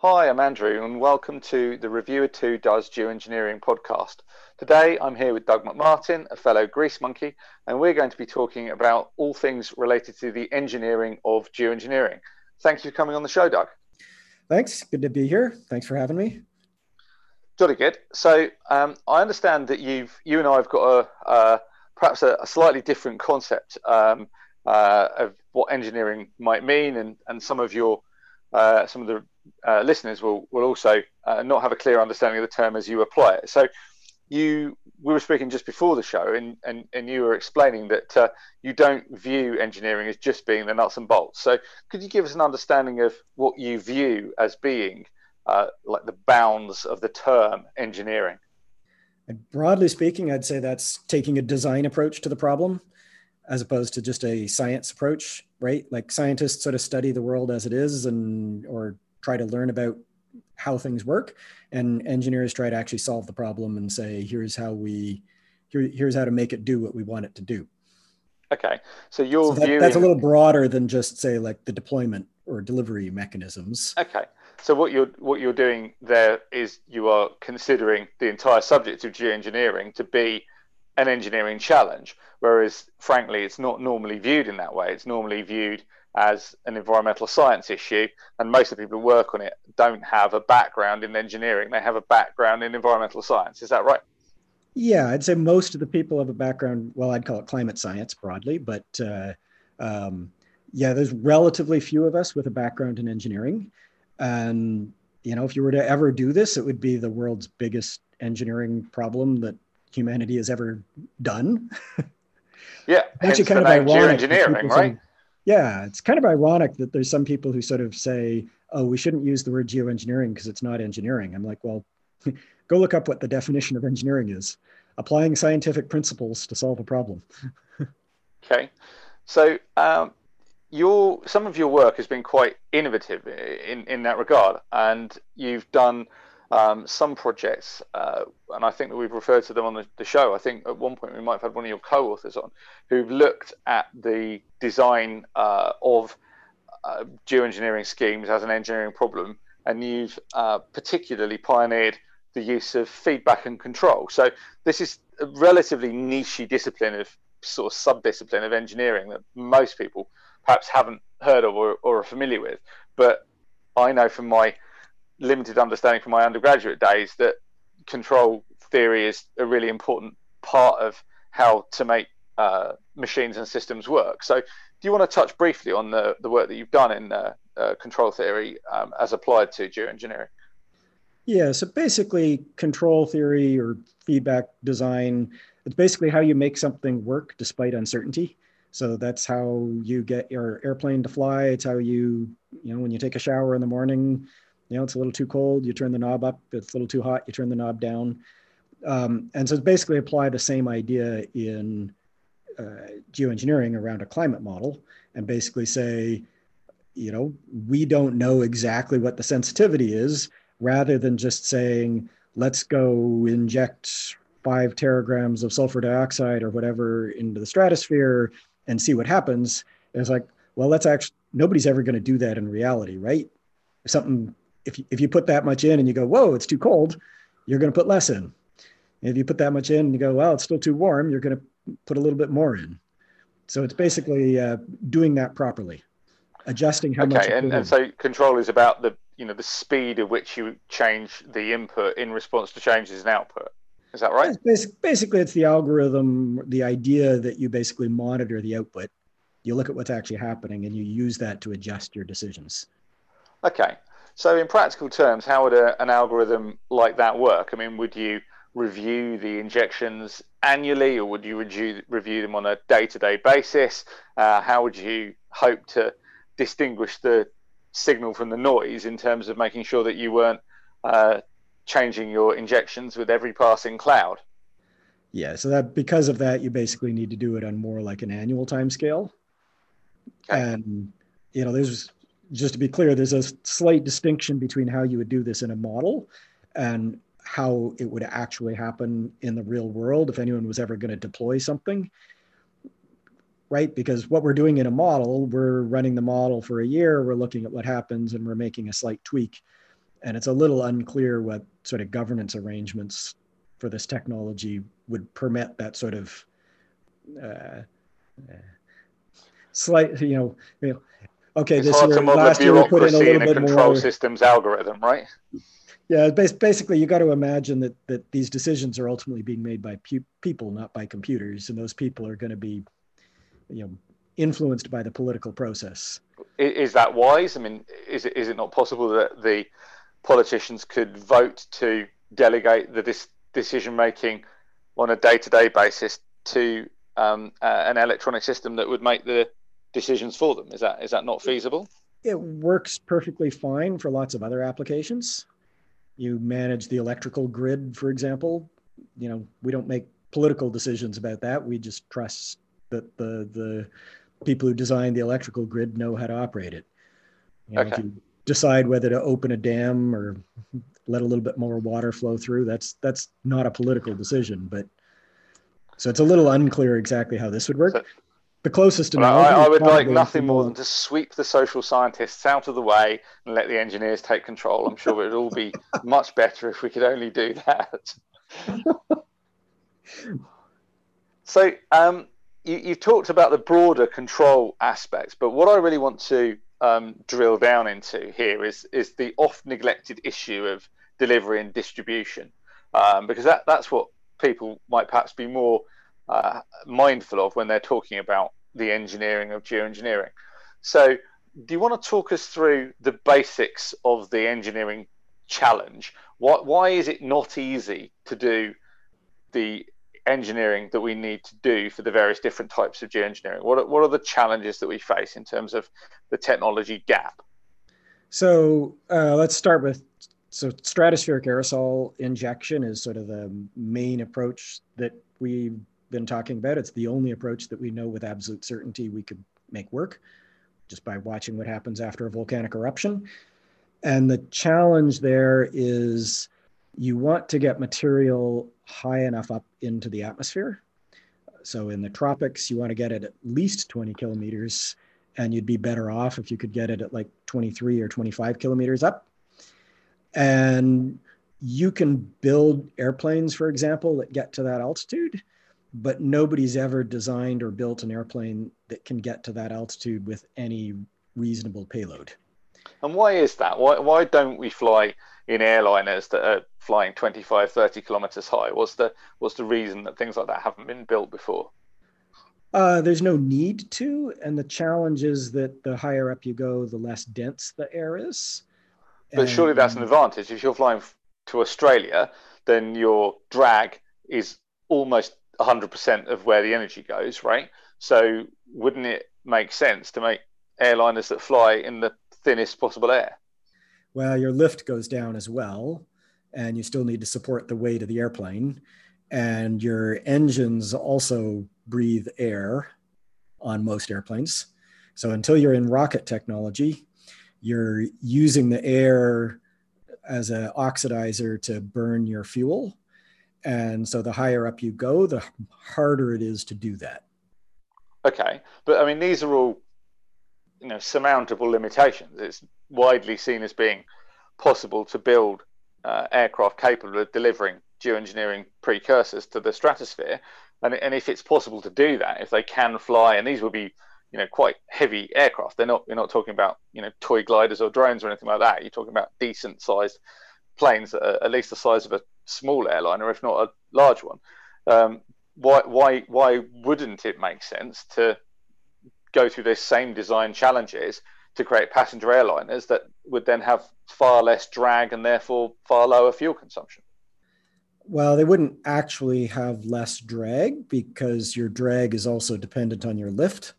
Hi, I'm Andrew, and welcome to the Reviewer 2 Does Geoengineering podcast. Today I'm here with Doug MacMartin, a fellow Grease Monkey, and we're going to be talking about all things related to the engineering of geoengineering. Thank you for coming on the show, Doug. Thanks. Good to be here. Thanks for having me. Jolly good. So um, I understand that you've you and I have got a uh, perhaps a, a, slightly different concept um, uh, of what engineering might mean, and and some of your uh, some of the uh, listeners will will also uh, not have a clear understanding of the term as you apply it. So you we were speaking just before the show and and, and you were explaining that uh, you don't view engineering as just being the nuts and bolts. So could you give us an understanding of what you view as being uh, like the bounds of the term engineering? Broadly speaking i'd say that's taking a design approach to the problem as opposed to just a science approach right? Like scientists sort of study the world as it is and or try to learn about how things work and engineers try to actually solve the problem and say here's how we here, here's how to make it do what we want it to do. Okay. So you're so that, viewing... that's a little broader than just say like the deployment or delivery mechanisms. Okay. So what you're what you're doing there is you are considering the entire subject of geoengineering to be an engineering challenge whereas frankly it's not normally viewed in that way. It's normally viewed as an environmental science issue, and most of the people who work on it don't have a background in engineering. They have a background in environmental science. Is that right? Yeah, I'd say most of the people have a background. Well, I'd call it climate science broadly, but uh, um, yeah, there's relatively few of us with a background in engineering. And you know, if you were to ever do this, it would be the world's biggest engineering problem that humanity has ever done. yeah, actually kind of ironic. Geoengineering, right? Yeah, it's kind of ironic that there's some people who sort of say, oh, we shouldn't use the word geoengineering because it's not engineering. I'm like, well, go look up what the definition of engineering is applying scientific principles to solve a problem. okay. So, um, your some of your work has been quite innovative in, in that regard, and you've done um, some projects, uh, and I think that we've referred to them on the, the, show. I think at one point we might have had one of your co-authors on who've looked at the design uh, of uh, geoengineering schemes as an engineering problem, and you've uh, particularly pioneered the use of feedback and control. So this is a relatively niche discipline of sort of sub-discipline of engineering that most people perhaps haven't heard of or, or are familiar with. But I know from my limited understanding from my undergraduate days that control theory is a really important part of how to make uh, machines and systems work. So, do you want to touch briefly on the, the work that you've done in uh, uh, control theory um, as applied to geoengineering? Yeah, so basically, control theory or feedback design, it's basically how you make something work despite uncertainty. So that's how you get your airplane to fly. It's how you, you know, when you take a shower in the morning, you know, it's a little too cold, you turn the knob up. It's a little too hot, you turn the knob down. Um, and so it's basically apply the same idea in uh, geoengineering around a climate model and basically say, you know, we don't know exactly what the sensitivity is, rather than just saying, let's go inject five teragrams of sulfur dioxide or whatever into the stratosphere and see what happens. It's like, well, that's actually nobody's ever going to do that in reality, right? If something if you, if you put that much in and you go, whoa, it's too cold, you're going to put less in. And if you put that much in and you go, well, it's still too warm, you're going to put a little bit more in. So it's basically uh, doing that properly, adjusting how okay, much. Okay, and, and so control is about the you know the speed at which you change the input in response to changes in output. Is that right? basically, it's the algorithm, the idea that you basically monitor the output. You look at what's actually happening and you use that to adjust your decisions. Okay, so, in practical terms, how would a, an algorithm like that work? I mean, would you review the injections annually, or would you review, review them on a day-to-day basis? Uh, how would you hope to distinguish the signal from the noise in terms of making sure that you weren't uh, changing your injections with every passing cloud? Yeah, so that because of that, you basically need to do it on more like an annual time scale. Okay. And you know, there's just to be clear, there's a slight distinction between how you would do this in a model and how it would actually happen in the real world if anyone was ever going to deploy something. Right? Because what we're doing in a model, we're running the model for a year, we're looking at what happens, and we're making a slight tweak. And it's a little unclear what sort of governance arrangements for this technology would permit that sort of uh, uh, slight, you know, you know okay, it's this year, last year we put in a little bit control more. systems algorithm, right? Yeah, basically, you got to imagine that that these decisions are ultimately being made by pu- people, not by computers, and those people are going to be, you know, influenced by the political process. Is that wise? I mean, is it is it not possible that the politicians could vote to delegate the dis- decision making on a day to day basis to um, uh, an electronic system that would make the decisions for them? Is that is that not feasible? It works perfectly fine for lots of other applications. You manage the electrical grid, for example. You know, we don't make political decisions about that. We just trust that the the people who design the electrical grid know how to operate it. You know, Okay. If you decide whether to open a dam or let a little bit more water flow through, that's that's not a political decision. But so it's a little unclear exactly how this would work. So- the closest Well, analogy I, I would like nothing more than to sweep the social scientists out of the way and let the engineers take control. I'm sure it would all be much better if we could only do that. so, um, you, you've talked about the broader control aspects, but what I really want to um, drill down into here is is the oft neglected issue of delivery and distribution, um, because that that's what people might perhaps be more uh, mindful of when they're talking about the engineering of geoengineering. So, do you want to talk us through the basics of the engineering challenge? Why is it not easy to do the engineering that we need to do for the various different types of geoengineering? What are, what are the challenges that we face in terms of the technology gap? So uh, let's start with so stratospheric aerosol injection is sort of the main approach that we've been talking about. It's the only approach that we know with absolute certainty we could make work just by watching what happens after a volcanic eruption. And the challenge there is you want to get material high enough up into the atmosphere. So in the tropics, you want to get it at least 20 kilometers and you'd be better off if you could get it at like 23 or 25 kilometers up. And you can build airplanes, for example, that get to that altitude, but nobody's ever designed or built an airplane that can get to that altitude with any reasonable payload. And why is that? Why, why don't we fly in airliners that are flying 25, 30 kilometers high? What's the, what's the reason that things like that haven't been built before? Uh, there's no need to, and the challenge is that the higher up you go, the less dense the air is. But surely that's an advantage. If you're flying to Australia, then your drag is almost 100% of where the energy goes, right? So wouldn't it make sense to make airliners that fly in the thinnest possible air? Well, your lift goes down as well, and you still need to support the weight of the airplane. And your engines also breathe air on most airplanes. So until you're in rocket technology, you're using the air as an oxidizer to burn your fuel. And so the higher up you go, the harder it is to do that. Okay, but I mean these are all you know surmountable limitations. It's widely seen as being possible to build uh, aircraft capable of delivering geoengineering precursors to the stratosphere, and and if it's possible to do that, if they can fly, and these will be you know quite heavy aircraft. They're not you're not talking about you know toy gliders or drones or anything like that. You're talking about decent sized planes that are at least the size of a small airliner, if not a large one. Um, why why why wouldn't it make sense to go through those same design challenges to create passenger airliners that would then have far less drag and therefore far lower fuel consumption? Well, they wouldn't actually have less drag because your drag is also dependent on your lift.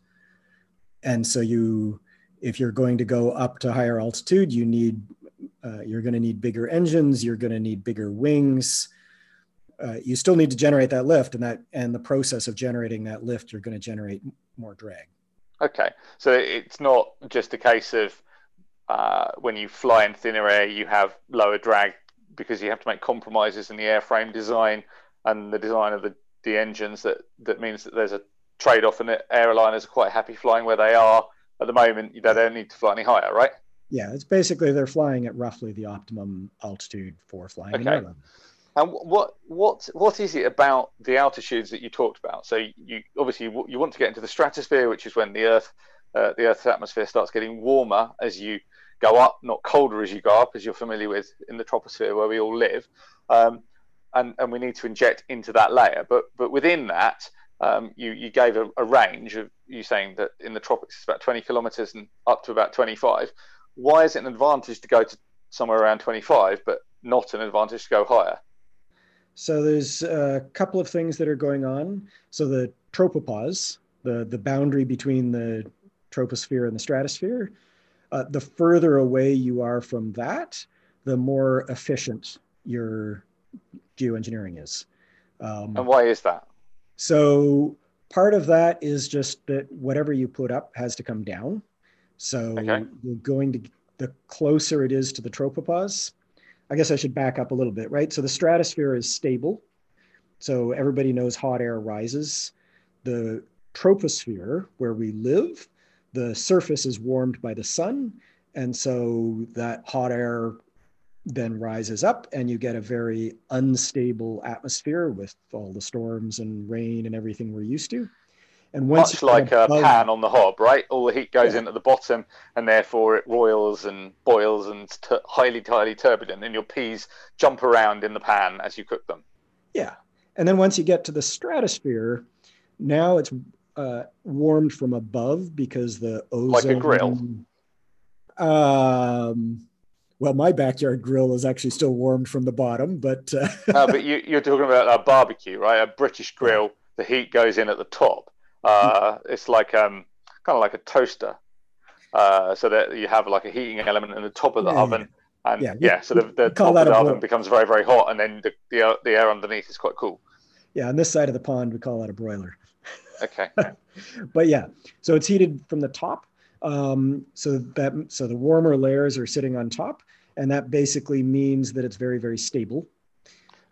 And so you, if you're going to go up to higher altitude, you need, uh, you're going to need bigger engines, you're going to need bigger wings. Uh, you still need to generate that lift, and that and the process of generating that lift, you're going to generate more drag. Okay, so it's not just a case of uh, when you fly in thinner air, you have lower drag because you have to make compromises in the airframe design and the design of the, the engines. That that means that there's a trade off, and airliners are quite happy flying where they are at the moment. They don't need to fly any higher, right? Yeah, it's basically they're flying at roughly the optimum altitude for flying okay. an And what what what is it about the altitudes that you talked about? So you obviously you want to get into the stratosphere, which is when the Earth uh, the Earth's atmosphere starts getting warmer as you go up, not colder as you go up, as you're familiar with in the troposphere where we all live. Um, and, and we need to inject into that layer. But but within that, um, you you gave a, a, range of you saying that in the tropics it's about 20 kilometers and up to about 25. Why is it an advantage to go to somewhere around 25, but not an advantage to go higher? So there's a couple of things that are going on. So the tropopause, the the boundary between the troposphere and the stratosphere, uh, the further away you are from that, the more efficient your geoengineering is. Um, and why is that? So part of that is just that whatever you put up has to come down. So okay. you're going to the closer it is to the tropopause. I guess I should back up a little bit, right? So the stratosphere is stable. So everybody knows hot air rises. The troposphere, where we live, the surface is warmed by the sun. And so that hot air then rises up and you get a very unstable atmosphere with all the storms and rain and everything we're used to. And once much like above, a pan on the hob, right? All the heat goes yeah. in at the bottom, and therefore it roils and boils and t- highly, highly turbulent, and your peas jump around in the pan as you cook them. Yeah, and then once you get to the stratosphere, now it's uh, warmed from above because the ozone. Like a grill. Um, well, my backyard grill is actually still warmed from the bottom, but. Uh... but you, are talking about a barbecue, right? A British grill. The heat goes in at the top. Uh, it's like um, kind of like a toaster, uh, so that you have like a heating element in the top of the yeah, oven. Yeah. And yeah, yeah so the, the top of the oven becomes very, very hot, and then the, the, the air underneath is quite cool. Yeah, on this side of the pond, we call that a broiler. Okay. but yeah, so it's heated from the top. Um, so that so the warmer layers are sitting on top, and that basically means that it's very very stable.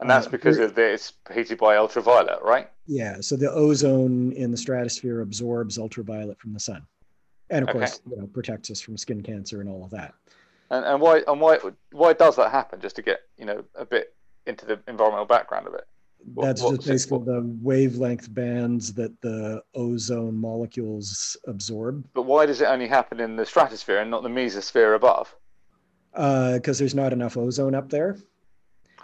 And that's uh, because the, it's heated by ultraviolet, right? Yeah. So the ozone in the stratosphere absorbs ultraviolet from the sun, and of okay. course, you know, protects us from skin cancer and all of that. And, and why and why why does that happen? Just to get you know a bit into the environmental background of it. That's what, just basically the wavelength bands that the ozone molecules absorb. But why does it only happen in the stratosphere and not the mesosphere above? Because uh, there's not enough ozone up there.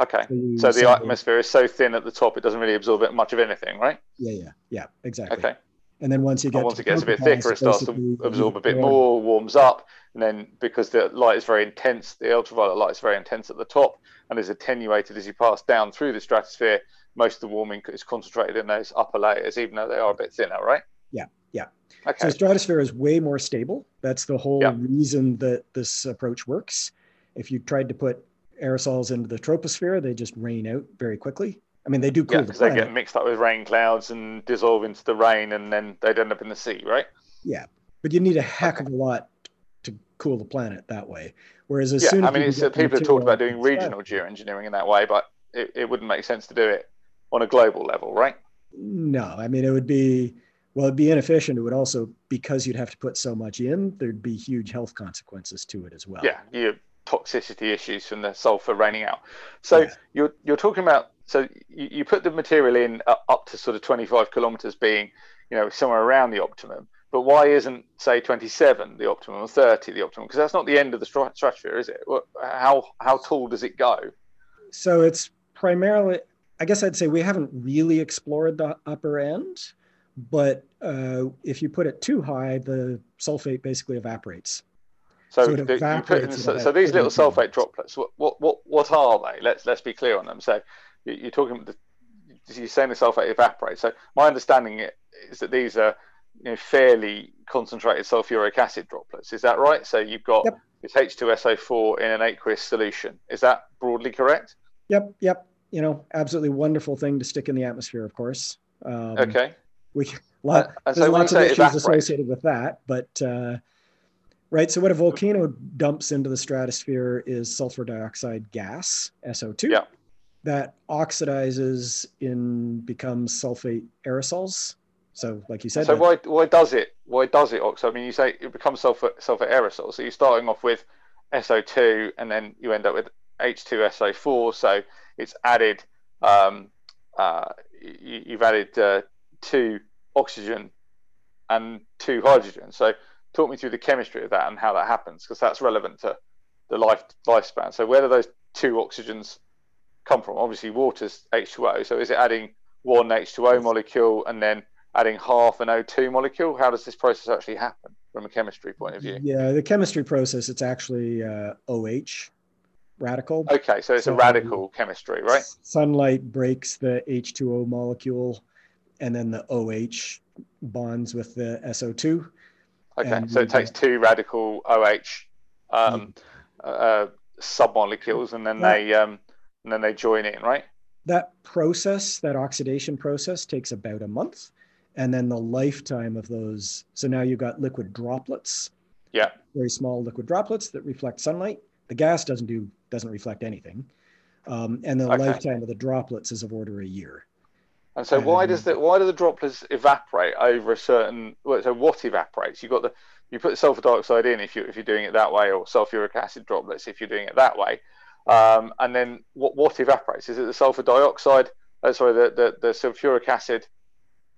Okay. So, so the atmosphere is so thin at the top, it doesn't really absorb much of anything, right? Yeah, yeah, yeah, exactly. Okay. And then once you get and once it gets a bit thicker, it starts to absorb a bit more, warms up, and then because the light is very intense, the ultraviolet light is very intense at the top, and is attenuated as you pass down through the stratosphere most of the warming is concentrated in those upper layers, even though they are a bit thinner, right? Yeah, yeah. Okay. So stratosphere is way more stable. That's the whole yeah. reason that this approach works. If you tried to put aerosols into the troposphere, they just rain out very quickly. I mean, they do cool yeah, because the they get mixed up with rain clouds and dissolve into the rain, and then they'd end up in the sea, right? Yeah, but you need a heck of a lot to cool the planet that way. Whereas as yeah, soon as I mean, people have talked about doing regional geoengineering in that way, but it, it wouldn't make sense to do it on a global level, right? No, I mean it would be well, it'd be inefficient. It would also because you'd have to put so much in, there'd be huge health consequences to it as well. Yeah, you toxicity issues from the sulfur raining out. So yeah. you're you're talking about so you, you put the material in uh, up to sort of 25 kilometers being you know somewhere around the optimum. But why isn't say 27 the optimum or 30 the optimum? Because that's not the end of the stratosphere, is it? How how tall does it go? So it's primarily I guess I'd say we haven't really explored the upper end, but uh, if you put it too high, the sulfate basically evaporates. So, so, the, in, so, so these little sulfate droplets, what, what, what, what are they? Let's let's be clear on them. So you're talking, the, you're saying the sulfate evaporates. So my understanding is that these are you know, fairly concentrated sulfuric acid droplets. Is that right? So you've got yep. this H2SO4 in an aqueous solution. Is that broadly correct? Yep, yep you know, absolutely wonderful thing to stick in the atmosphere, of course. Um, okay. We lot, uh, there's lots of issues evaporate. associated with that, but uh, right. So what a volcano dumps into the stratosphere is sulfur dioxide gas, SO2. Yeah. That oxidizes in becomes sulfate aerosols. So, like you said. So why why does it why does it oxidize? I mean, you say it becomes sulfur sulfur aerosol. So you're starting off with SO2, and then you end up with H2SO4. So it's added, um, uh, you, have added uh, two oxygen and two hydrogen. So talk me through the chemistry of that and how that happens, because that's relevant to the life lifespan. So where do those two oxygens come from? Obviously, water's H2O. So is it adding one H2O molecule and then adding half an O2 molecule? How does this process actually happen from a chemistry point of view? Yeah, the chemistry process, it's actually uh, OH radical. Okay, so it's so a radical chemistry, right? Sunlight breaks the H2O molecule and then the OH bonds with the SO2. Okay, so it takes two radical OH um, yeah. uh, submolecules and then that, they um, and then they join in, right? That process, that oxidation process, takes about a month and then the lifetime of those. So now you've got liquid droplets. Yeah. Very small liquid droplets that reflect sunlight. The gas doesn't do doesn't reflect anything, um, and the okay. lifetime of the droplets is of order a year. And so, why does the why do the droplets evaporate over a certain? Well, So, what evaporates? You got the you put the sulfur dioxide in if you if you're doing it that way, or sulfuric acid droplets if you're doing it that way. Um, and then what what evaporates? Is it the sulfur dioxide? Uh, sorry, the, the the sulfuric acid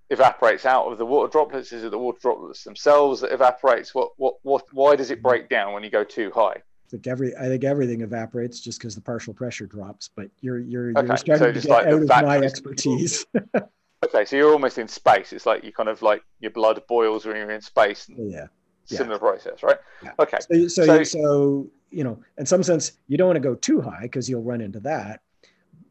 evaporates out of the water droplets? Is it the water droplets themselves that evaporates? What, what, what, why does it break down when you go too high? I think every, I think everything evaporates just because the partial pressure drops. But you're, you're, okay. you're starting so to get like out of my expertise. okay, so you're almost in space. It's like you kind of like your blood boils when you're in space. yeah. Similar yeah. process, right? Yeah. Okay. So, so, so, so, you know, in some sense, you don't want to go too high because you'll run into that.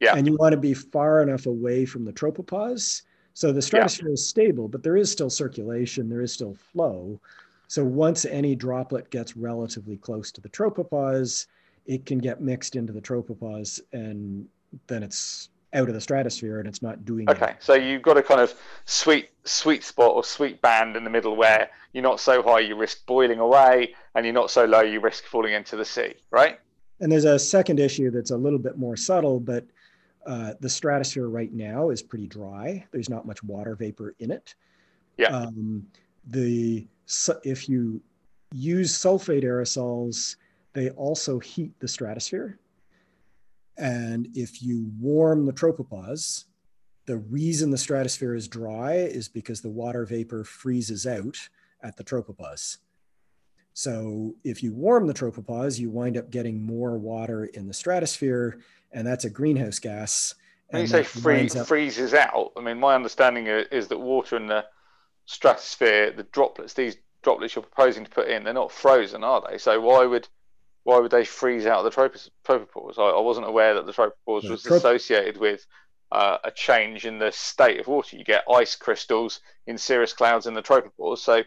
Yeah. And you want to be far enough away from the tropopause so the stratosphere yeah. is stable, but there is still circulation, there is still flow. So once any droplet gets relatively close to the tropopause, it can get mixed into the tropopause and then it's out of the stratosphere and it's not doing okay anything. so you've got a kind of sweet sweet spot or sweet band in the middle where you're not so high you risk boiling away and you're not so low you risk falling into the sea right and there's a second issue that's a little bit more subtle but uh, the stratosphere right now is pretty dry. There's not much water vapor in it. Yeah. Um, the if you use sulfate aerosols, they also heat the stratosphere. And if you warm the tropopause, the reason the stratosphere is dry is because the water vapor freezes out at the tropopause. So if you warm the tropopause, you wind up getting more water in the stratosphere and that's a greenhouse gas. When you say free, freezes out, I mean, my understanding is that water in the stratosphere, the droplets, these droplets you're proposing to put in, they're not frozen, are they? So why would why would they freeze out of the tropos- tropopause? I, I wasn't aware that the tropopause was trop- associated with uh, a change in the state of water. You get ice crystals in cirrus clouds in the tropopause. So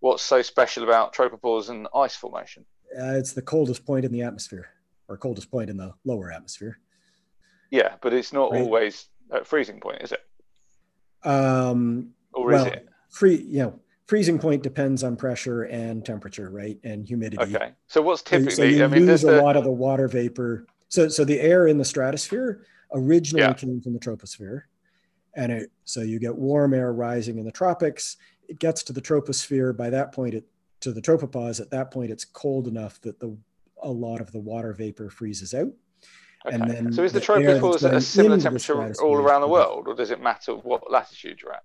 what's so special about tropopause and ice formation? Uh, it's the coldest point in the atmosphere, or coldest point in the lower atmosphere. Yeah, but it's not right? always at freezing point, is it? Um, or well, is it? Free, you know, freezing point depends on pressure and temperature, right, and humidity. Okay. So what's typically? So, you I mean, lose a the... lot of the water vapor. So, so the air in the stratosphere originally yeah. came from the troposphere, and it, so you get warm air rising in the tropics. It gets to the troposphere. By that point, it to the tropopause. At that point, it's cold enough that the a lot of the water vapor freezes out. Okay. And then so is the, the tropopause at a similar temperature all around the world, or does it matter what latitude you're at?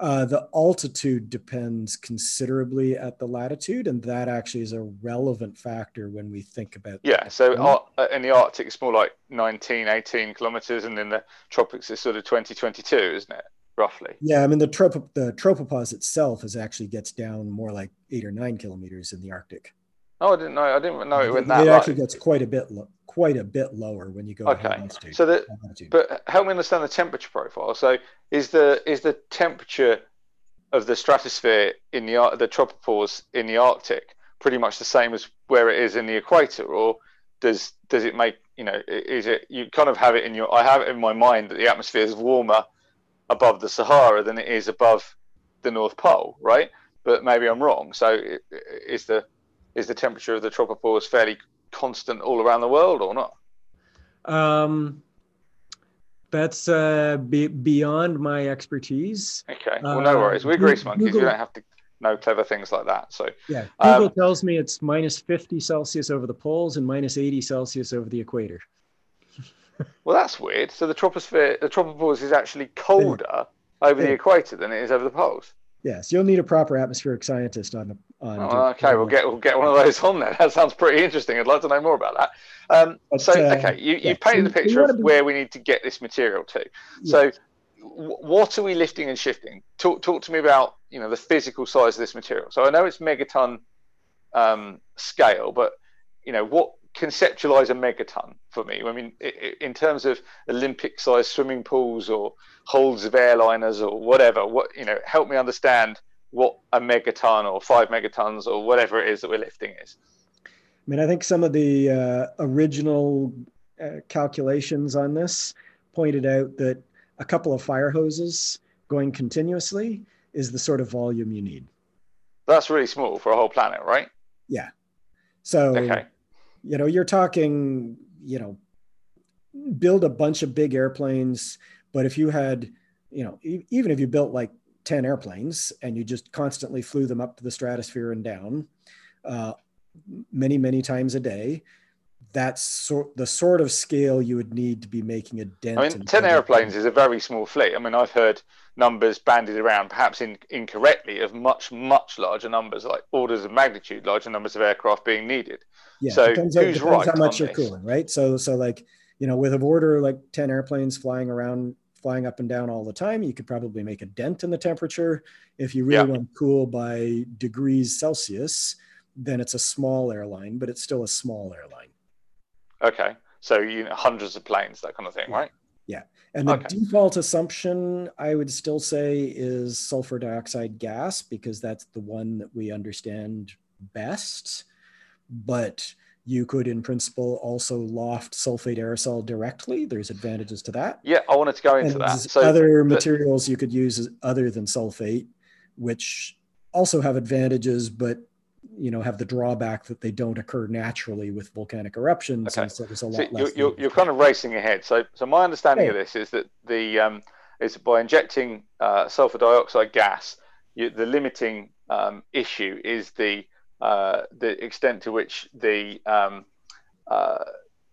Uh, the altitude depends considerably at the latitude, and that actually is a relevant factor when we think about. Yeah, so uh, in the Arctic, it's more like 19, 18 kilometers, and in the tropics, it's sort of 20, 22, isn't it? Roughly. Yeah, I mean the trop the tropopause itself is actually gets down more like eight or nine kilometers in the Arctic. Oh, I didn't know. I didn't know it went that. It actually gets quite a bit low quite a bit lower when you go. Okay. So that, but help me understand the temperature profile. So is the is the temperature of the stratosphere in the the tropopause in the Arctic pretty much the same as where it is in the equator, or does does it make you know is it you kind of have it in your I have it in my mind that the atmosphere is warmer above the Sahara than it is above the North Pole, right? But maybe I'm wrong. So is the is the temperature of the tropopause fairly constant all around the world or not? Um, that's uh, be, beyond my expertise. Okay, well, no worries. We're grease monkeys. Google, we don't have to know clever things like that. So yeah, Google um, tells me it's minus 50 Celsius over the poles and minus 80 Celsius over the equator. well, that's weird. So the troposphere, the tropopause is actually colder yeah. over yeah. the equator than it is over the poles. Yes, you'll need a proper atmospheric scientist on the. On oh, okay, we'll get we'll get one of those on there. That sounds pretty interesting. I'd like to know more about that. Um, but, so, uh, okay, you, you painted the picture of be... where we need to get this material to. So, what are we lifting and shifting? Talk talk to me about you know the physical size of this material. So I know it's megaton um, scale, but you know what conceptualize a megaton for me. I mean, in terms of Olympic-sized swimming pools or holds of airliners or whatever, what you know, help me understand what a megaton or five megatons or whatever it is that we're lifting is. I mean, I think some of the uh, original uh, calculations on this pointed out that a couple of fire hoses going continuously is the sort of volume you need. That's really small for a whole planet, right? Yeah. So, okay. You know, you're talking, you know, build a bunch of big airplanes, but if you had, you know, e- even if you built like 10 airplanes and you just constantly flew them up to the stratosphere and down uh, many, many times a day, that's sort the sort of scale you would need to be making a dent. I mean, ten airplanes is a very small fleet. I mean, I've heard numbers bandied around, perhaps in, incorrectly, of much much larger numbers, like orders of magnitude larger numbers of aircraft being needed. Yeah, so depends, who's depends right how much you're this? cooling, right? So so like you know, with a order like ten airplanes flying around, flying up and down all the time, you could probably make a dent in the temperature. If you really yeah. want to cool by degrees Celsius, then it's a small airline, but it's still a small airline. Okay. So you know, hundreds of planes, that kind of thing, right? Yeah. And the okay. default assumption I would still say is sulfur dioxide gas because that's the one that we understand best. But you could, in principle, also loft sulfate aerosol directly. There's advantages to that. Yeah, I wanted to go into and that. So other materials you could use other than sulfate, which also have advantages, but you know have the drawback that they don't occur naturally with volcanic eruptions okay. so there's a lot so less you're, you're, kind of racing ahead. So so my understanding of this is that the um, is by injecting uh, sulfur dioxide gas you, the limiting um, issue is the uh, the extent to which the um, uh,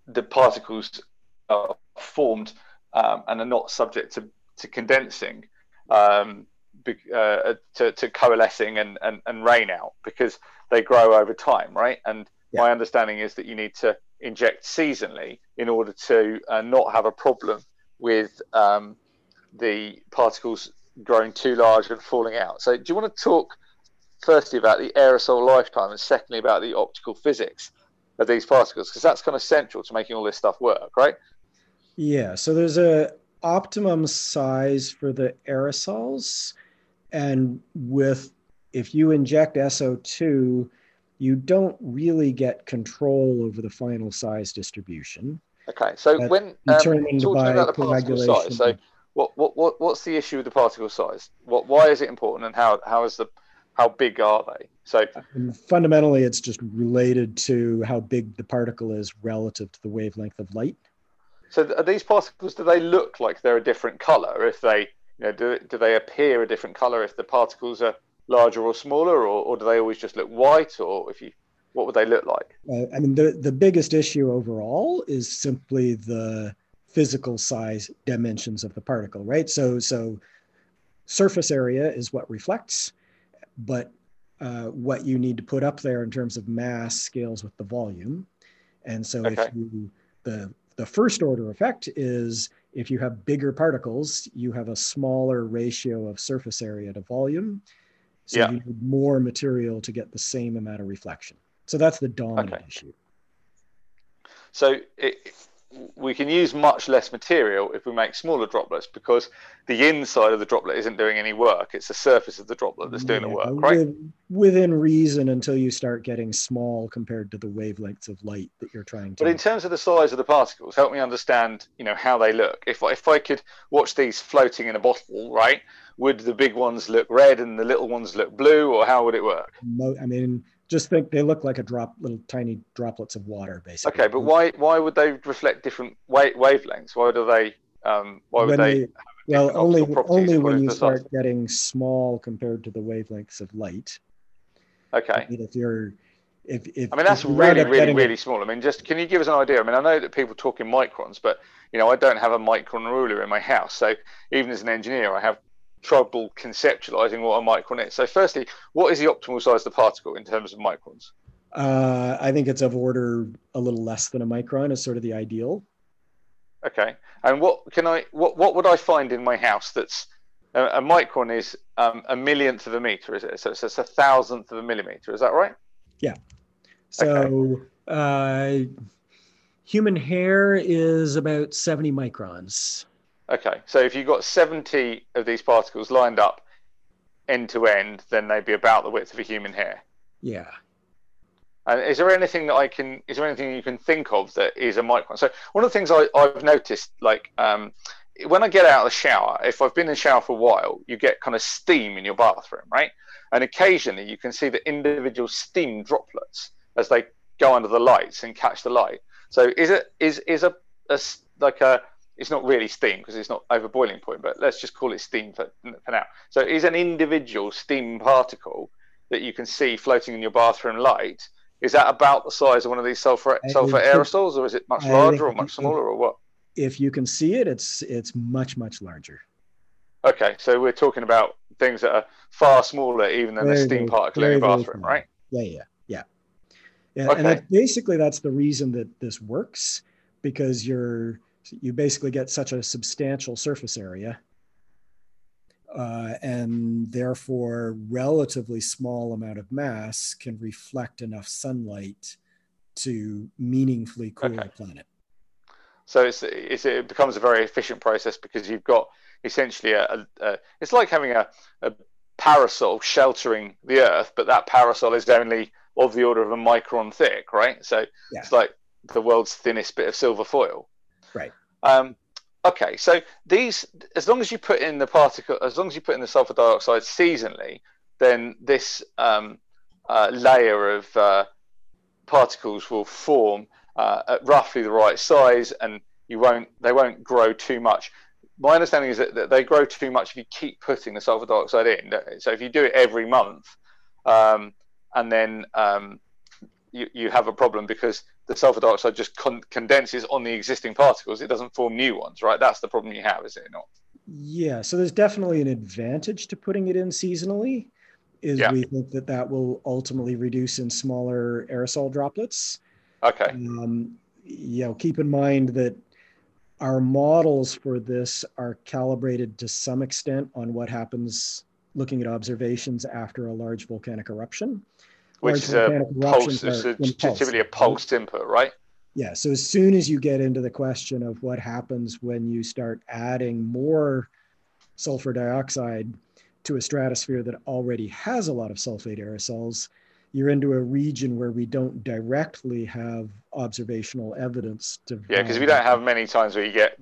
the particles are formed um, and are not subject to, to condensing um, uh, to, to coalescing and, and, and rain out. Because they grow over time, right? And yeah. my understanding is that you need to inject seasonally in order to uh, not have a problem with um, the particles growing too large and falling out. So, do you want to talk firstly about the aerosol lifetime and secondly about the optical physics of these particles? Because that's kind of central to making all this stuff work, right? Yeah. So, there's a optimum size for the aerosols and with if you inject SO2, you don't really get control over the final size distribution. Okay, so when um, determined by about the particle size, so what, what, what, what's the issue with the particle size? What, why is it important, and how, how is the how big are they? So and fundamentally, it's just related to how big the particle is relative to the wavelength of light. So are these particles? Do they look like they're a different color if they, you know, do, do they appear a different color if the particles are larger or smaller, or, or do they always just look white, or if you what would they look like? Uh, I mean, the the biggest issue overall is simply the physical size dimensions of the particle, right? So so surface area is what reflects, but uh, what you need to put up there in terms of mass scales with the volume. And so okay. if you the the first order effect is if you have bigger particles, you have a smaller ratio of surface area to volume. So yeah. you need more material to get the same amount of reflection. So that's the dominant okay. issue. So it, we can use much less material if we make smaller droplets because the inside of the droplet isn't doing any work. It's the surface of the droplet that's doing yeah, the work, right? Within reason until you start getting small compared to the wavelengths of light that you're trying to. But in terms of the size of the particles, help me understand, you know, how they look. If if I could watch these floating in a bottle, right? Would the big ones look red and the little ones look blue, or how would it work? I mean, just think they look like a drop, little tiny droplets of water, basically. Okay, but why why would they reflect different wave, wavelengths? Why do they um, why would when they, they, well, only only when you start getting small compared to the wavelengths of light. Okay. I mean, if you're if, if I mean that's really really really small. I mean, just can you give us an idea? I mean, I know that people talk in microns, but you know, I don't have a micron ruler in my house, so even as an engineer, I have trouble conceptualizing what a micron is. So, firstly, what is the optimal size of the particle in terms of microns? Uh, I think it's of order a little less than a micron is sort of the ideal. Okay, and what can I what what would I find in my house that's a, a micron is um, a millionth of a meter, is it? So it's, it's, a thousandth of a millimeter. Is that right? Yeah. So okay. uh, human hair is about seventy microns. Okay, so if you've got 70 of these particles lined up end to end, then they'd be about the width of a human hair. Yeah. And is there anything that I can? Is there anything you can think of that is a micron? So one of the things I, have noticed, like um, when I get out of the shower, if I've been in the shower for a while, you get kind of steam in your bathroom, right? And occasionally you can see the individual steam droplets as they go under the lights and catch the light. So is it is is a, a like a it's not really steam because it's not over boiling point, but let's just call it steam for, for now. So is an individual steam particle that you can see floating in your bathroom light, is that about the size of one of these sulfur sulfur aerosols, or is it much larger or much smaller, or what? If you can see it, it's it's much much larger. Okay, so we're talking about things that are far smaller even than very, the steam particle very, in your bathroom, right? Yeah, yeah, yeah. Yeah, okay. and that, basically that's the reason that this works because you're you basically get such a substantial surface area uh, and therefore relatively small amount of mass can reflect enough sunlight to meaningfully cool okay. the planet. So it's, it's, it becomes a very efficient process because you've got essentially a, a, a it's like having a, a parasol sheltering the Earth, but that parasol is only of the order of a micron thick, right? So yeah. it's like the world's thinnest bit of silver foil. Right. Um, okay, so these, as long as you put in the particle, as long as you put in the sulfur dioxide seasonally, then this um, uh, layer of uh, particles will form uh, at roughly the right size, and you won't, they won't grow too much. My understanding is that, that they grow too much if you keep putting the sulfur dioxide in. So if you do it every month, um, and then um, you, you have a problem because the sulfur dioxide just con- condenses on the existing particles. It doesn't form new ones, right? That's the problem you have, is it not? Yeah. So there's definitely an advantage to putting it in seasonally. Is yeah. we think that that will ultimately reduce in smaller aerosol droplets. Okay. Um, you know, keep in mind that our models for this are calibrated to some extent on what happens looking at observations after a large volcanic eruption which is a pulse, it's typically a pulsed input, right? Yeah. So as soon as you get into the question of what happens when you start adding more sulfur dioxide to a stratosphere that already has a lot of sulfate aerosols, you're into a region where we don't directly have observational evidence to. Yeah, because we don't have many times where you get,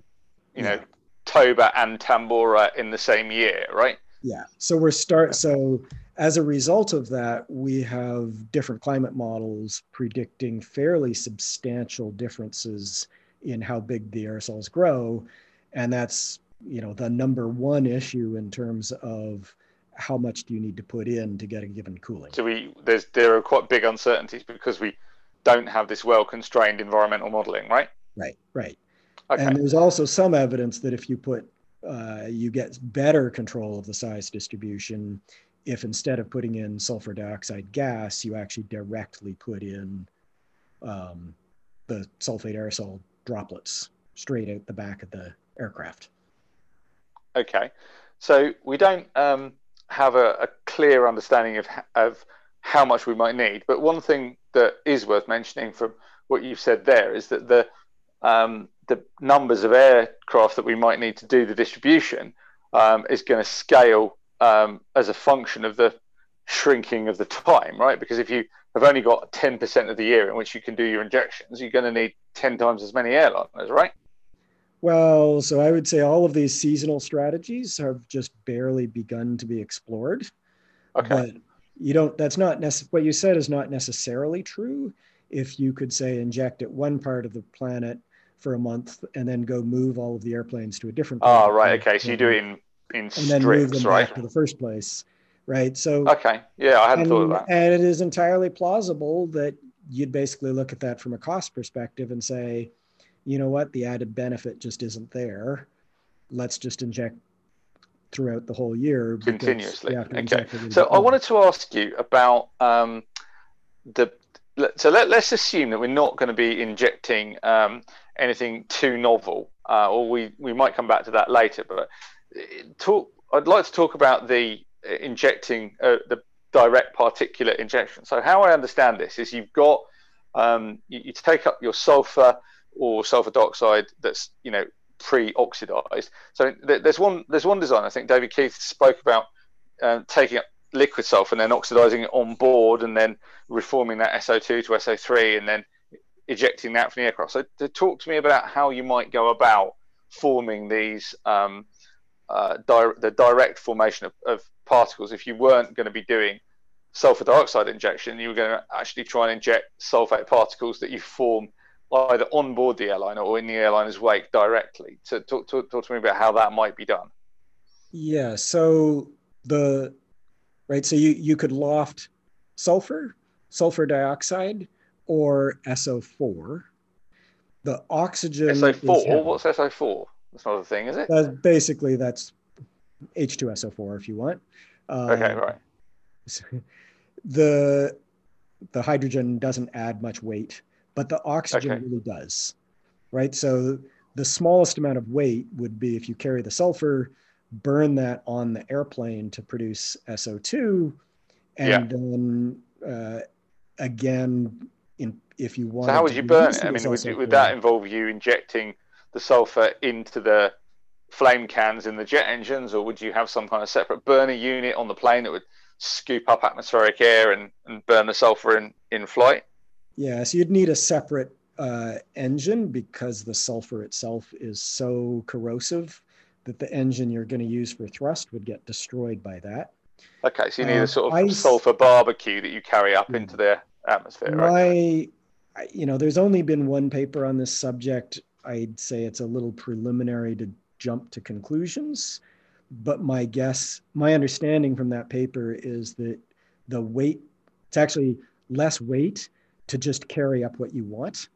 you know, Toba and Tambora in the same year, right? Yeah. So we're start. So as a result of that, we have different climate models predicting fairly substantial differences in how big the aerosols grow. And that's, you know, the number one issue in terms of how much do you need to put in to get a given cooling. So we there's there are quite big uncertainties because we don't have this well constrained environmental modeling, right? Right, right. Okay. And there's also some evidence that if you put uh, you get better control of the size distribution if instead of putting in sulfur dioxide gas, you actually directly put in um, the sulfate aerosol droplets straight out the back of the aircraft. Okay, so we don't um, have a, a, clear understanding of, of how much we might need, but one thing that is worth mentioning from what you've said there is that the um, the numbers of aircraft that we might need to do the distribution um, is going to scale um, as a function of the shrinking of the time, right? Because if you have only got 10% of the year in which you can do your injections, you're going to need 10 times as many airliners, right? Well, so I would say all of these seasonal strategies have just barely begun to be explored. Okay. But you don't, that's not necessarily, what you said is not necessarily true. If you could say inject at one part of the planet for a month and then go move all of the airplanes to a different. Oh, right. Okay. So you do it in, in and strips, then move them right? back to the first place, right? So Okay. Yeah, I hadn't and, thought of that. and it is entirely plausible that you'd basically look at that from a cost perspective and say, you know what, the added benefit just isn't there. Let's just inject throughout the whole year Continuously. you have to Okay. inject a little So I wanted to ask you about um, the. So let, let's assume that we're not going to be injecting um, anything too novel, uh, or we, we might come back to that later. But talk. I'd like to talk about the uh, injecting uh, the direct particulate injection. So how I understand this is you've got um, you, you take up your sulfur or sulfur dioxide that's you know pre-oxidized. So th- there's one there's one design I think David Keith spoke about um, taking up liquid sulfur and then oxidizing it on board and then reforming that SO2 to SO3 and then ejecting that from the aircraft. So to talk to me about how you might go about forming these um, uh, di- the direct formation of, of particles if you weren't going to be doing sulfur dioxide injection you were going to actually try and inject sulfate particles that you form either on board the airliner or in the airliner's wake directly. So talk, talk, talk to me about how that might be done. Yeah. So the right. So you you could loft sulfur, sulfur dioxide, or SO4. The oxygen. SO4. What's SO4? That's not a thing, is it? Uh, basically, that's H2SO4 if you want. Okay, Um, right. The the hydrogen doesn't add much weight, but the oxygen Okay. really does. Right. So the smallest amount of weight would be if you carry the sulfur, burn that on the airplane to produce SO2, and Yeah. then uh, again, in if you want. So how would you burn it? I mean, would, would that involve you injecting the sulfur into the flame cans in the jet engines, or would you have some kind of separate burner unit on the plane that would scoop up atmospheric air and, and burn the sulfur in, in flight? Yeah, so you'd need a separate uh, engine because the sulfur itself is so corrosive that the engine you're going to use for thrust would get destroyed by that. Okay, so you need Uh, a sort of I- sulfur barbecue that you carry up into the atmosphere, right? My, I- you know, there's only been one paper on this subject. I'd say it's a little preliminary to jump to conclusions, but my guess, my understanding from that paper is that the weight, it's actually less weight to just carry up what you want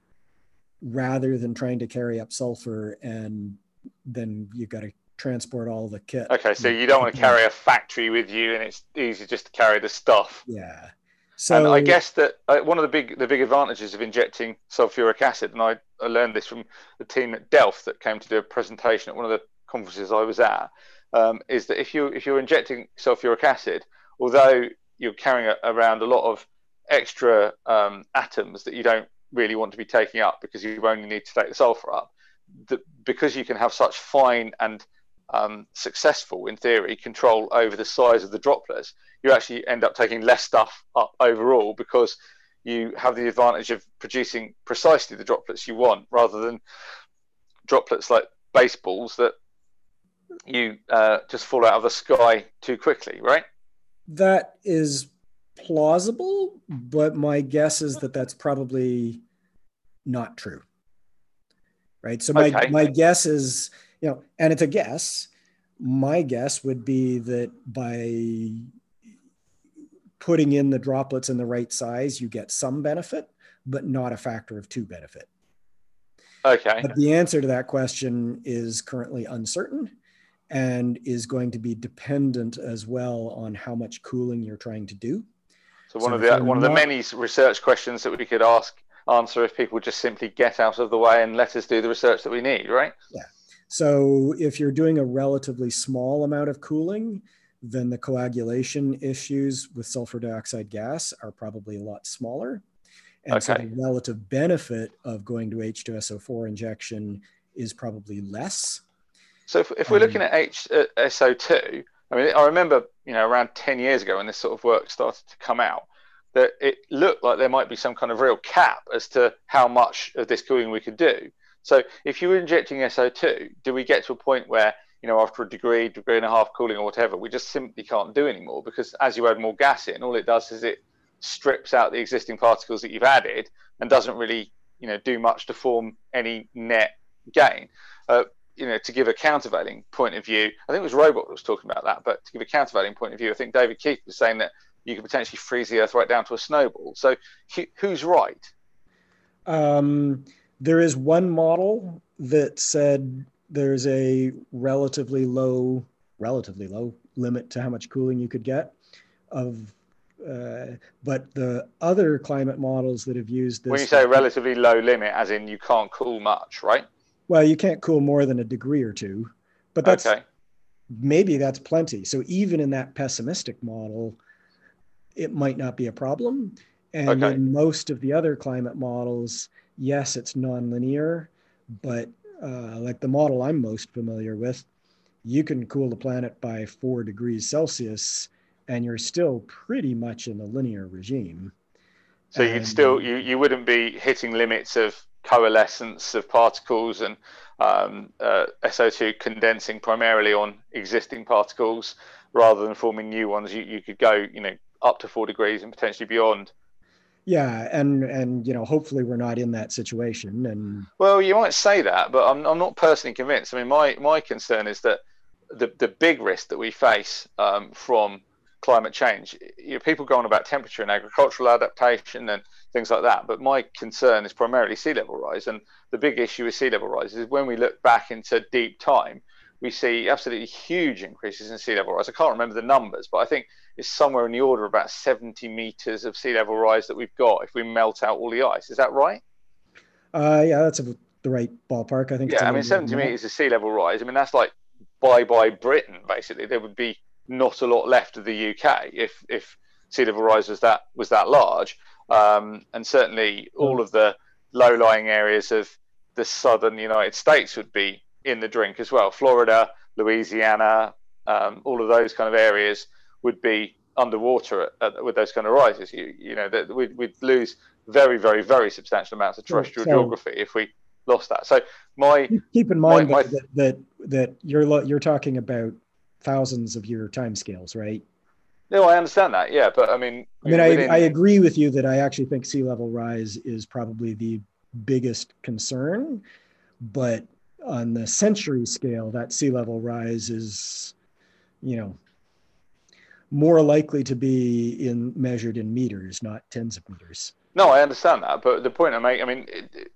rather than trying to carry up sulfur and then you've got to transport all the kit. Okay, so you don't want to carry a factory with you, and it's easy just to carry the stuff. Yeah. So and I guess that uh, one of the big the big advantages of injecting sulfuric acid, and I, I learned this from the team at Delft that came to do a presentation at one of the conferences I was at, um, is that if you if you're injecting sulfuric acid, although you're carrying a, around a lot of extra um, atoms that you don't really want to be taking up because you only need to take the sulfur up, because you can have such fine and um, successful, in theory, control over the size of the droplets, you actually end up taking less stuff up overall because you have the advantage of producing precisely the droplets you want rather than droplets like baseballs that you uh, just fall out of the sky too quickly, right? That is plausible, but my guess is that that's probably not true. Right. So my, Okay. my guess is, you know, and it's a guess. My guess would be that by putting in the droplets in the right size, you get some benefit, but not a factor of two benefit. Okay. But the answer to that question is currently uncertain and is going to be dependent as well on how much cooling you're trying to do. So one So of the one of the many research questions that we could ask answer if people just simply get out of the way and let us do the research that we need, right? Yeah. So if you're doing a relatively small amount of cooling, then the coagulation issues with sulfur dioxide gas are probably a lot smaller. And so the relative benefit of going to H2SO4 injection is probably less. So if, if we're Um, looking at H, uh, SO2, I mean, I remember, you know, around 10 years ago when this sort of work started to come out, that it looked like there might be some kind of real cap as to how much of this cooling we could do. So if you were injecting SO2, do we get to a point where, you know, after a degree, degree and a half cooling or whatever, we just simply can't do anymore? Because as you add more gas in, all it does is it strips out the existing particles that you've added and doesn't really you know do much to form any net gain. Uh, you know, to give a countervailing point of view, I think it was Robock that was talking about that. But to give a countervailing point of view, I think David Keith was saying that you could potentially freeze the Earth right down to a snowball. So who's right? Um, there is one model that said there's a relatively low, relatively low limit to how much cooling you could get of uh, but the other climate models that have used this. When you say relatively low limit, as in you can't cool much, right? Well, you can't cool more than a degree or two, but that's okay. maybe that's plenty. So even in that pessimistic model, it might not be a problem. And okay. in most of the other climate models, yes, it's nonlinear, but uh, like the model I'm most familiar with, you can cool the planet by four degrees Celsius and you're still pretty much in a linear regime. So and, you'd still you, you wouldn't be hitting limits of coalescence of particles and um, uh, SO2 condensing primarily on existing particles rather than forming new ones. You, you could go you know up to four degrees and potentially beyond. Yeah, and and you know hopefully we're not in that situation. And well, you might say that, but I'm I'm not personally convinced. I mean, my my concern is that the the big risk that we face um, from climate change. You know, people go on about temperature and agricultural adaptation and things like that, but my concern is primarily sea level rise. And the big issue with sea level rise is when we look back into deep time, we see absolutely huge increases in sea level rise. I can't remember the numbers, but I think it's somewhere in the order of about 70 meters of sea level rise that we've got if we melt out all the ice. Is that right? Uh, yeah, that's a, the right ballpark. I think. Yeah, I mean, 70 meters of sea level rise. I mean, that's like bye bye Britain, basically. There would be not a lot left of the UK if if sea level rise was that was that large, um, and certainly all of the low lying areas of the southern United States would be in the drink as well. Florida, Louisiana, um, all of those kind of areas would be underwater at, at, with those kind of rises. You you know that we'd, we'd lose very very very substantial amounts of terrestrial so, geography if we lost that. So my keep in mind my, my, that, that that you're you're talking about thousands of year timescales, right? No, I understand that. Yeah, but I mean, I mean, within... I, I agree with you that I actually think sea level rise is probably the biggest concern, but on the century scale, that sea level rise is, you know, more likely to be in measured in meters, not tens of meters. No, I understand that, but the point I make, I mean,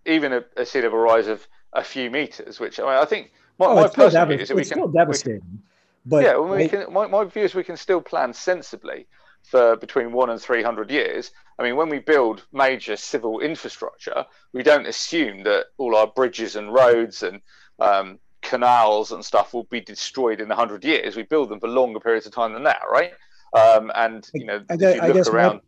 even a, a sea level rise of a few meters, which I, mean, I think my, oh, my personal view is that we can, still devastating. Can, but yeah, well, we can, my, my view is we can still plan sensibly for between one and 300 years. I mean, when we build major civil infrastructure, we don't assume that all our bridges and roads and um, canals and stuff will be destroyed in 100 years. We build them for longer periods of time than that, right? Um, and, you know, I, I, I guess around...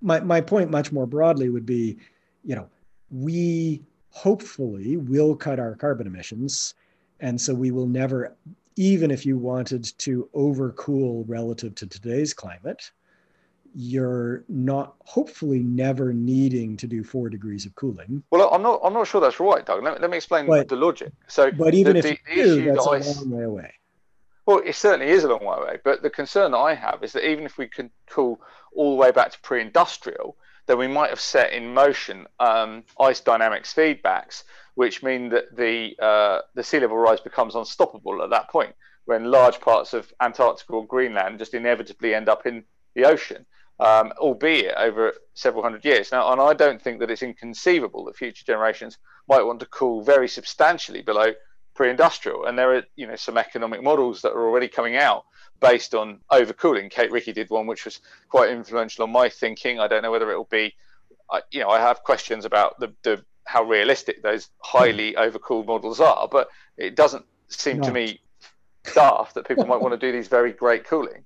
my, my point much more broadly would be, you know, we hopefully will cut our carbon emissions. And so we will never even if you wanted to overcool relative to today's climate, you're not hopefully never needing to do four degrees of cooling. Well, I'm not. I'm not sure that's right, Doug. Let me, let me explain but, the logic. So, but even the, if the, you do, that's that a long way away. Well, it certainly is a long way away. But the concern that I have is that even if we can cool all the way back to pre-industrial, then we might have set in motion um, ice dynamics feedbacks which mean that the uh, the sea level rise becomes unstoppable at that point, when large parts of Antarctica or Greenland just inevitably end up in the ocean, um, albeit over several hundred years. Now, and I don't think that it's inconceivable that future generations might want to cool very substantially below pre-industrial, and there are you know some economic models that are already coming out based on overcooling. Kate Ricke did one which was quite influential on my thinking. I don't know whether it will be. you know, I have questions about the, the how realistic those highly overcooled models are, but it doesn't seem to me daft that people might want to do these very great cooling.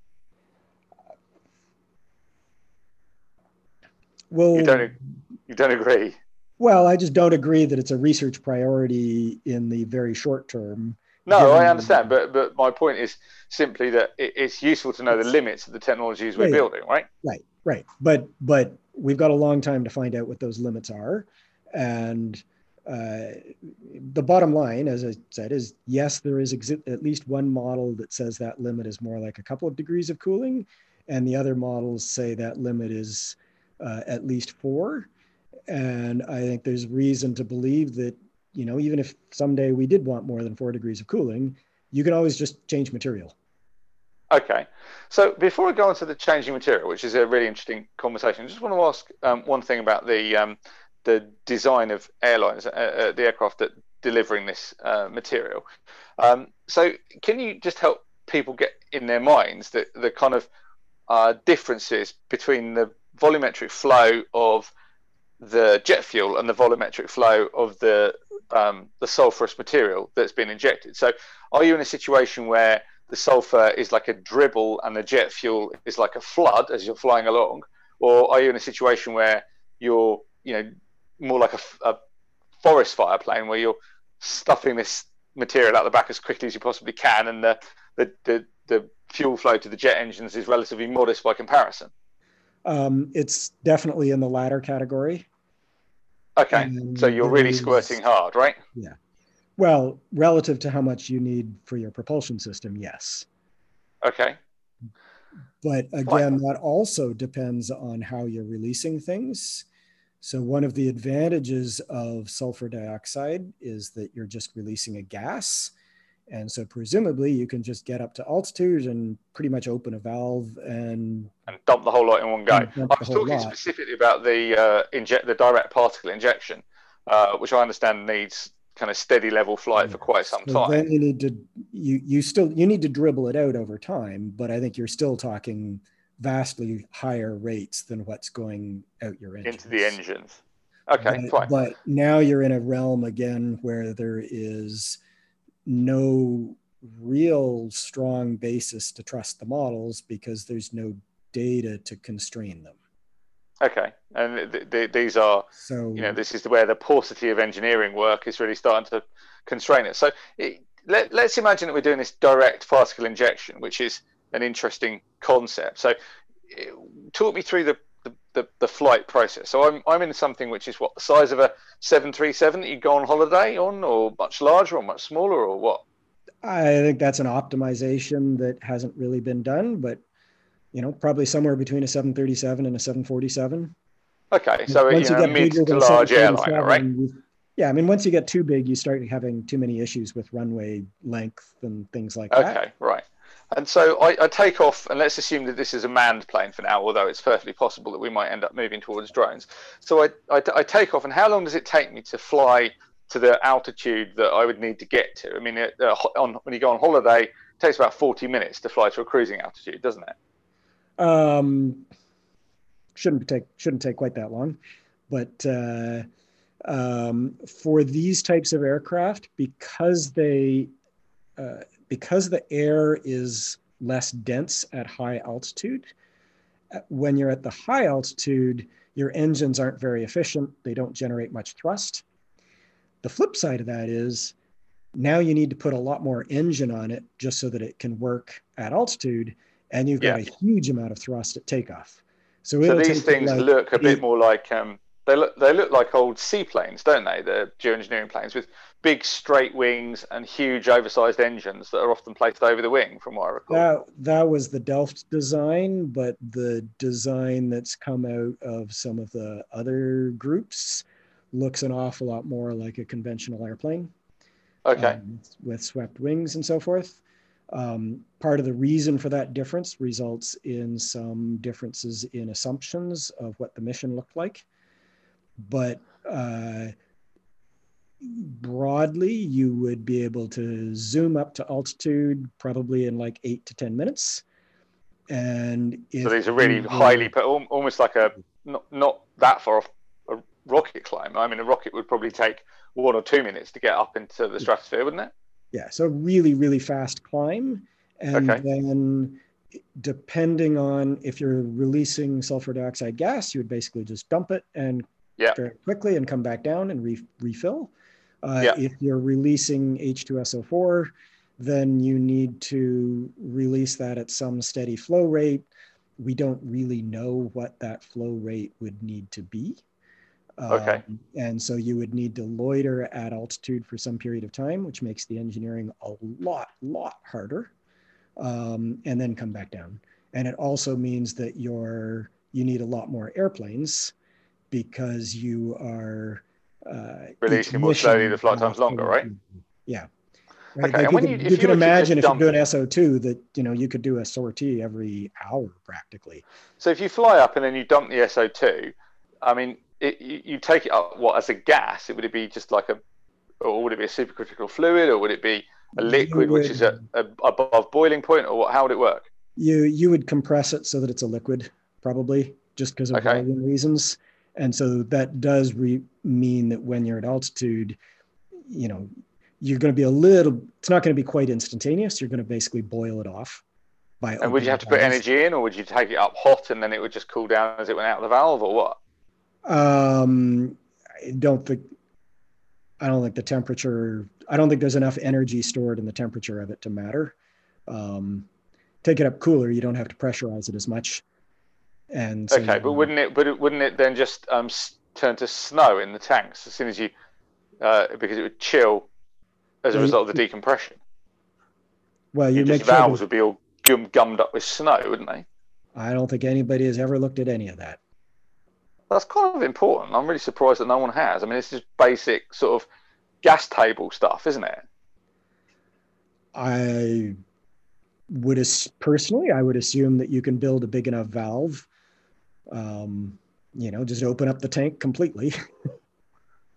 Well, you don't you don't agree. Well, I just don't agree that it's a research priority in the very short term. No, I understand, but but my point is simply that it's useful to know the limits of the technologies we're right, building, right? Right, right. But but we've got a long time to find out what those limits are. And uh, the bottom line, as I said, is yes, there is exi- at least one model that says that limit is more like a couple of degrees of cooling, and the other models say that limit is uh, at least four. and I think there's reason to believe that, you know, even if someday we did want more than four degrees of cooling, you can always just change material. Okay. So before I go on to the changing material, which is a really interesting conversation, I just want to ask um, one thing about the um, the design of airlines, uh, uh, the aircraft that delivering this uh, material. Um, so can you just help people get in their minds the, the kind of uh, differences between the volumetric flow of the jet fuel and the volumetric flow of the um, the sulfurous material that's been injected. So, are you in a situation where the sulfur is like a dribble and the jet fuel is like a flood as you're flying along, or are you in a situation where you're you know more like a, a forest fire plane where you're stuffing this material out the back as quickly as you possibly can, and the the, the, the fuel flow to the jet engines is relatively modest by comparison? Um, it's definitely in the latter category. Okay, and so you're really squirting hard, right? Yeah. Well, relative to how much you need for your propulsion system, yes. Okay. But again, that also depends on how you're releasing things. So, one of the advantages of sulfur dioxide is that you're just releasing a gas. And so presumably you can just get up to altitude and pretty much open a valve and and dump the whole lot in one go. I was talking lot. specifically about the uh, inject the direct particle injection, uh, which I understand needs kind of steady level flight yeah. for quite some so time. Then you need to you you still you need to dribble it out over time, but I think you're still talking vastly higher rates than what's going out your engines. into the engines. Okay, but, fine. But now you're in a realm again where there is no real strong basis to trust the models because there's no data to constrain them. Okay, and th- th- these are so you know this is where the paucity of engineering work is really starting to constrain it. So it, let, let's imagine that we're doing this direct particle injection, which is an interesting concept. So it, talk me through the the, the, flight process. So I'm, I'm in something which is what the size of a 737 that you go on holiday on, or much larger, or much smaller, or what? I think that's an optimization that hasn't really been done, but you know, probably somewhere between a 737 and a 747. Okay, so once you, know, get mid to large airliner, right? Yeah, I mean, once you get too big, you start having too many issues with runway length and things like okay, that. Okay, right. And so I, I, take off, and let's assume that this is a manned plane for now, although it's perfectly possible that we might end up moving towards drones. So I, I, I, take off, and how long does it take me to fly to the altitude that I would need to get to? I mean, it, uh, on, when you go on holiday, it takes about 40 minutes to fly to a cruising altitude, doesn't it? Um, shouldn't take shouldn't take quite that long, but uh, um, for these types of aircraft, because they uh, because the air is less dense at high altitude, when you're at the high altitude, your engines aren't very efficient. They don't generate much thrust. The flip side of that is now you need to put a lot more engine on it just so that it can work at altitude, and you've got a huge amount of thrust at takeoff. So, so these things like look a bit more like um, they look they look like old seaplanes, don't they? The geoengineering planes with big straight wings and huge oversized engines that are often placed over the wing, from what I recall. That that was the Delft design, but the design that's come out of some of the other groups looks an awful lot more like a conventional airplane. Okay. Um, with swept wings and so forth. Um, part of the reason for that difference results in some differences in assumptions of what the mission looked like but uh, broadly, you would be able to zoom up to altitude probably in like eight to 10 minutes. And so these are really highly, almost like a not, not that far off a rocket climb. I mean, a rocket would probably take one or two minutes to get up into the stratosphere, wouldn't it? Yeah. So really, really fast climb. And okay. then depending on if you're releasing sulfur dioxide gas, you would basically just dump it and yeah. very quickly and come back down and re- refill. Uh, yeah. If you're releasing H2SO4, then you need to release that at some steady flow rate. We don't really know what that flow rate would need to be. Okay. Um, and so you would need to loiter at altitude for some period of time, which makes the engineering a lot, lot harder, um, and then come back down. And it also means that you're, you need a lot more airplanes because you are uh, releasing more slowly. The flight time's longer, right? Yeah. Right? Okay. Like you, you, can, you, you can imagine if you're doing SO2 that you know you could do a sortie every hour practically. So if you fly up and then you dump the SO2, I mean, it, you, take it up what as a gas? It would it be just like a, or would it be a supercritical fluid, or would it be a liquid would, which is a, a, above boiling point, or what, how would it work? You you would compress it so that it's a liquid, probably just because of okay. volume reasons, and so that does re- mean that when you're at altitude, you know you're going to be a little it's not going to be quite instantaneous. You're going to basically boil it off by and would you have to put energy in or would you take it up hot and then it would just cool down as it went out of the valve or what? Um i don't think i don't think the temperature i don't think there's enough energy stored in the temperature of it to matter. Um take it up cooler. You don't have to pressurize it as much and so, okay but wouldn't it but wouldn't it then just um turn to snow in the tanks as soon as you uh, because it would chill as a result of the decompression. Well, you make valves sure would be all gum, gummed up with snow, wouldn't they? I don't think anybody has ever looked at any of that. That's kind of important. I'm really surprised that no one has. I mean, it's just basic sort of gas table stuff, isn't it? I would personally, I would assume that you can build a big enough valve. Um, you know, just open up the tank completely.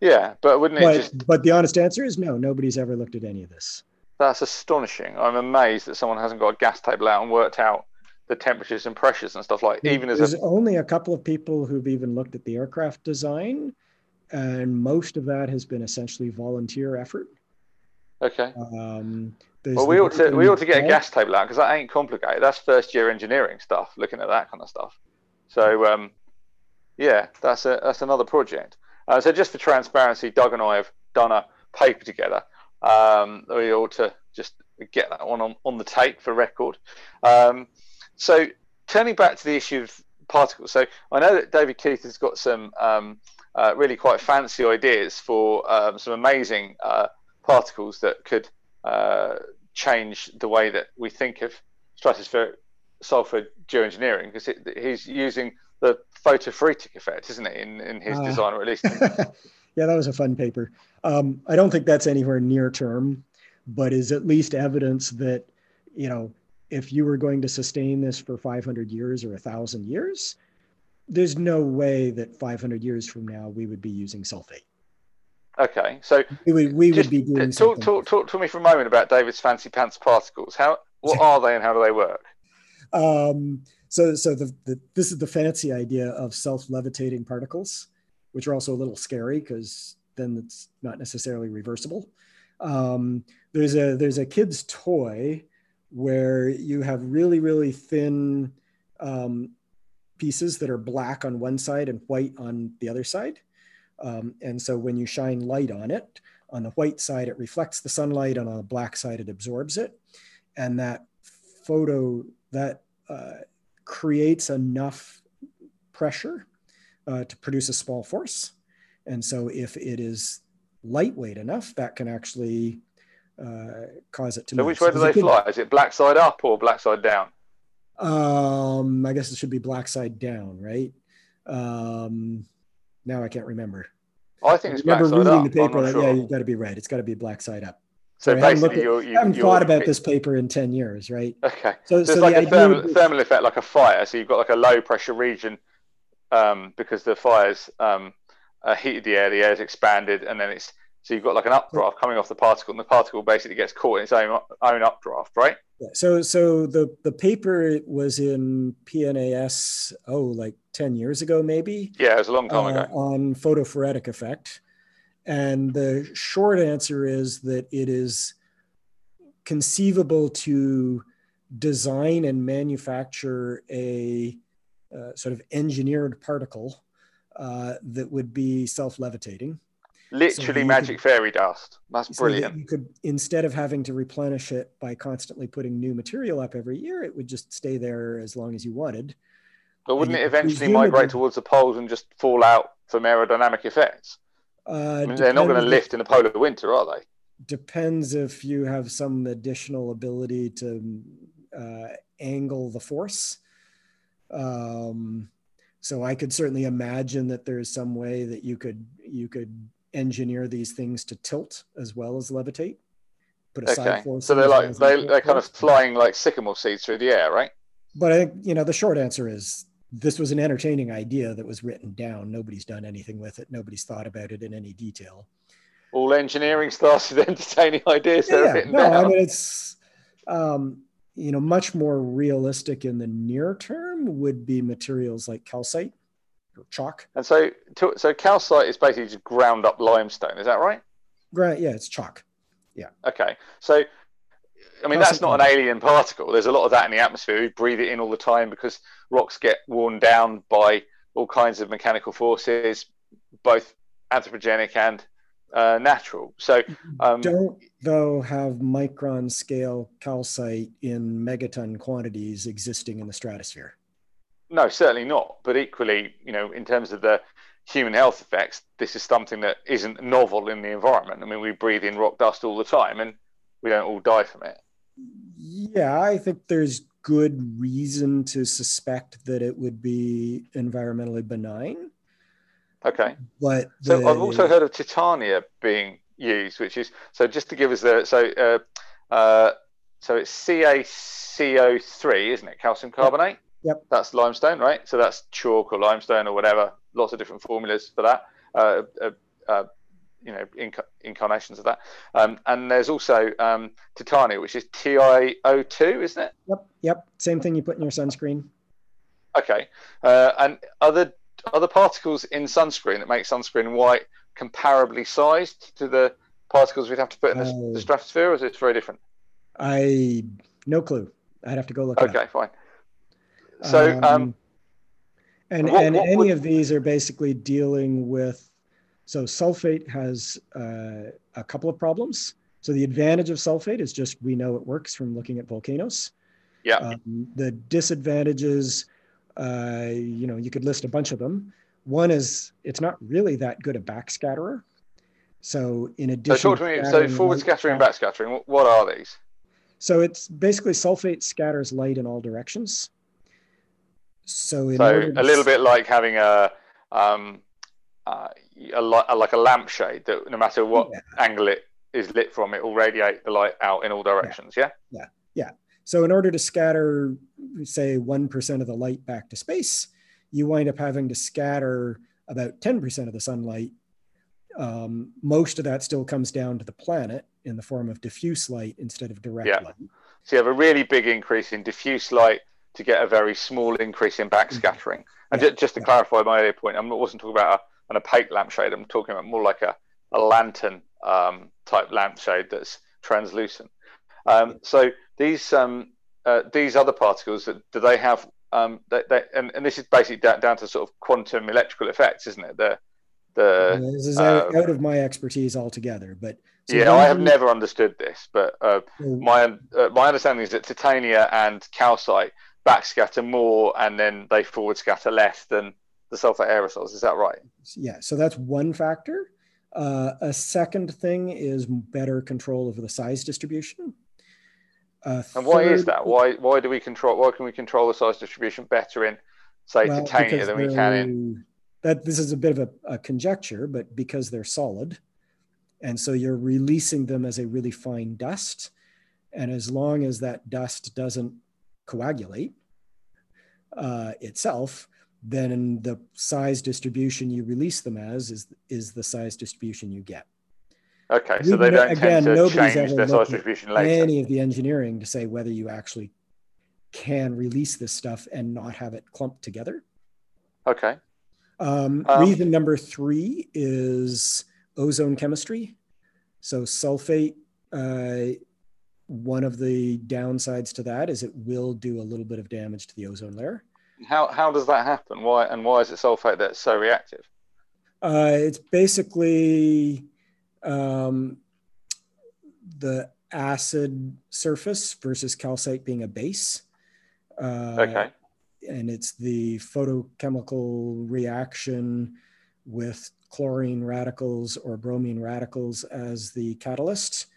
Yeah, but wouldn't it but, just? But the honest answer is no. Nobody's ever looked at any of this. That's astonishing. I'm amazed that someone hasn't got a gas table out and worked out the temperatures and pressures and stuff like. Even as there's a... only a couple of people who've even looked at the aircraft design, and most of that has been essentially volunteer effort. Okay. Um, well, we ought to we ought to get a gas table out because that ain't complicated. That's first year engineering stuff. Looking at that kind of stuff. So um, yeah, that's a that's another project. Uh, so just for transparency, Doug and I have done a paper together. Um, we ought to just get that one on, on the tape for record. Um, so turning back to the issue of particles. So I know that David Keith has got some um, uh, really quite fancy ideas for um, some amazing uh, particles that could uh, change the way that we think of stratospheric sulfur geoengineering because he's using the photophoretic effect, isn't it, in, in his uh, design, or at least? yeah, that was a fun paper. Um, I don't think that's anywhere near term, but is at least evidence that, you know, if you were going to sustain this for 500 years or 1,000 years, there's no way that 500 years from now we would be using sulfate. Okay, so we would, we would be doing talk, talk, talk to me for a moment about David's fancy pants particles. How what are they and how do they work? Um, so so the, the, this is the fancy idea of self-levitating particles which are also a little scary because then it's not necessarily reversible. Um, there's a there's a kid's toy where you have really really thin um, pieces that are black on one side and white on the other side. Um, and so when you shine light on it on the white side it reflects the sunlight and on the black side it absorbs it. And that photo that uh, creates enough pressure uh, to produce a small force. And so if it is lightweight enough, that can actually uh, cause it to. So move. which way do they fly? Is it black side up or black side down? Um, I guess it should be black side down, right? Um, now I can't remember. I think it's I remember reading up. the paper. Sure. Yeah, you've got to be right. It's got to be black side up. So, I haven't, at, you, I haven't thought about this paper in 10 years, right? Okay. So, so, so it's like a thermal, thermal, effect, like a fire. So you've got like a low pressure region um, because the fire's um, uh, heated the air, the air's expanded, and then it's so you've got like an updraft coming off the particle, and the particle basically gets caught in its own own updraft, right? Yeah. So so the the paper was in PNAS oh like 10 years ago maybe. Yeah, it was a long time uh, ago. On photophoretic effect. And the short answer is that it is conceivable to design and manufacture a uh, sort of engineered particle uh, that would be self-levitating. Literally so magic could, fairy dust. That's so brilliant. That you could instead of having to replenish it by constantly putting new material up every year, it would just stay there as long as you wanted. But wouldn't it eventually migrate towards the poles and just fall out from aerodynamic effects? Uh, they're not going to lift in the polar winter, are they? Depends if you have some additional ability to uh, angle the force. Um, So I could certainly imagine that there is some way that you could you could engineer these things to tilt as well as levitate. Put a okay. So they're like they they're kind of flying like sycamore seeds through the air, right? But I think you know the short answer is this was an entertaining idea that was written down. Nobody's done anything with it. Nobody's thought about it in any detail. All engineering starts with entertaining ideas that yeah, no, down. I mean it's um, you know much more realistic in the near term would be materials like calcite or chalk. And so so calcite is basically just ground up limestone. Is that right? Right. Yeah, it's chalk. Yeah. Okay. So I mean, that's not an alien particle. There's a lot of that in the atmosphere. We breathe it in all the time because rocks get worn down by all kinds of mechanical forces, both anthropogenic and uh, natural. So, um, don't though have micron scale calcite in megaton quantities existing in the stratosphere. No, certainly not. But equally, you know, in terms of the human health effects, this is something that isn't novel in the environment. I mean, we breathe in rock dust all the time, and we don't all die from it. Yeah, I think there's good reason to suspect that it would be environmentally benign. Okay. But the, so I've also heard of titania being used, which is so just to give us the so uh, uh, so it's CaCO3, isn't it? Calcium carbonate. Yep. That's limestone, right? So that's chalk or limestone or whatever. Lots of different formulas for that. Uh, uh, uh you know inc- incarnations of that. Um, and there's also um, titania, which is TiO2, isn't it? Yep, yep. Same thing you put in your sunscreen. Okay. Uh, and other other particles in sunscreen that make sunscreen white comparably sized to the particles we'd have to put in the, uh, the stratosphere, or is it very different? I no clue. I'd have to go look. Okay, fine. So, um, um, and what, and what any would... of these are basically dealing with so sulfate has uh, a couple of problems. So the advantage of sulfate is just we know it works from looking at volcanoes. Yeah. Um, the disadvantages, uh, you know, you could list a bunch of them. One is it's not really that good a backscatterer. So in addition, so to me. So forward scattering and back scattering. What are these? So it's basically sulfate scatters light in all directions. So, so a little bit like having a um, uh, a, a, like a lampshade that no matter what yeah. angle it is lit from, it will radiate the light out in all directions. Yeah. Yeah. Yeah. So in order to scatter, say, 1% of the light back to space, you wind up having to scatter about 10% of the sunlight. Um, most of that still comes down to the planet in the form of diffuse light instead of direct yeah. light. So you have a really big increase in diffuse light to get a very small increase in backscattering. Mm-hmm. And yeah. just, just to yeah. clarify my earlier point, I wasn't talking about a an opaque lampshade. I'm talking about more like a, a lantern um, type lampshade that's translucent. Um, so these um, uh, these other particles, do they have? Um, they, they, and, and, this is basically down, down to sort of quantum electrical effects, isn't it? The the this is out, out, of my expertise altogether, but so yeah, I have never understood this, but uh, my uh, my understanding is that titania and calcite backscatter more, and then they forward scatter less than the sulfur aerosols. Is that right? Yeah. So that's one factor. Uh, a second thing is better control over the size distribution. Uh, and why is that? Why why do we control? Why can we control the size distribution better in, say, well, titania than we can in? That this is a bit of a, a conjecture, but because they're solid, and so you're releasing them as a really fine dust, and as long as that dust doesn't coagulate uh, itself, then the size distribution you release them as is is the size distribution you get. Okay, so they don't again, tend to change their size distribution later. Any of the engineering to say whether you actually can release this stuff and not have it clumped together. Okay. Um, um, reason number three is ozone chemistry. So sulfate, uh, one of the downsides to that is it will do a little bit of damage to the ozone layer. How how does that happen? Why and why is it sulfate that's so reactive? Uh, it's basically um, the acid surface versus calcite being a base. Uh, okay. And it's the photochemical reaction with chlorine radicals or bromine radicals as the catalyst.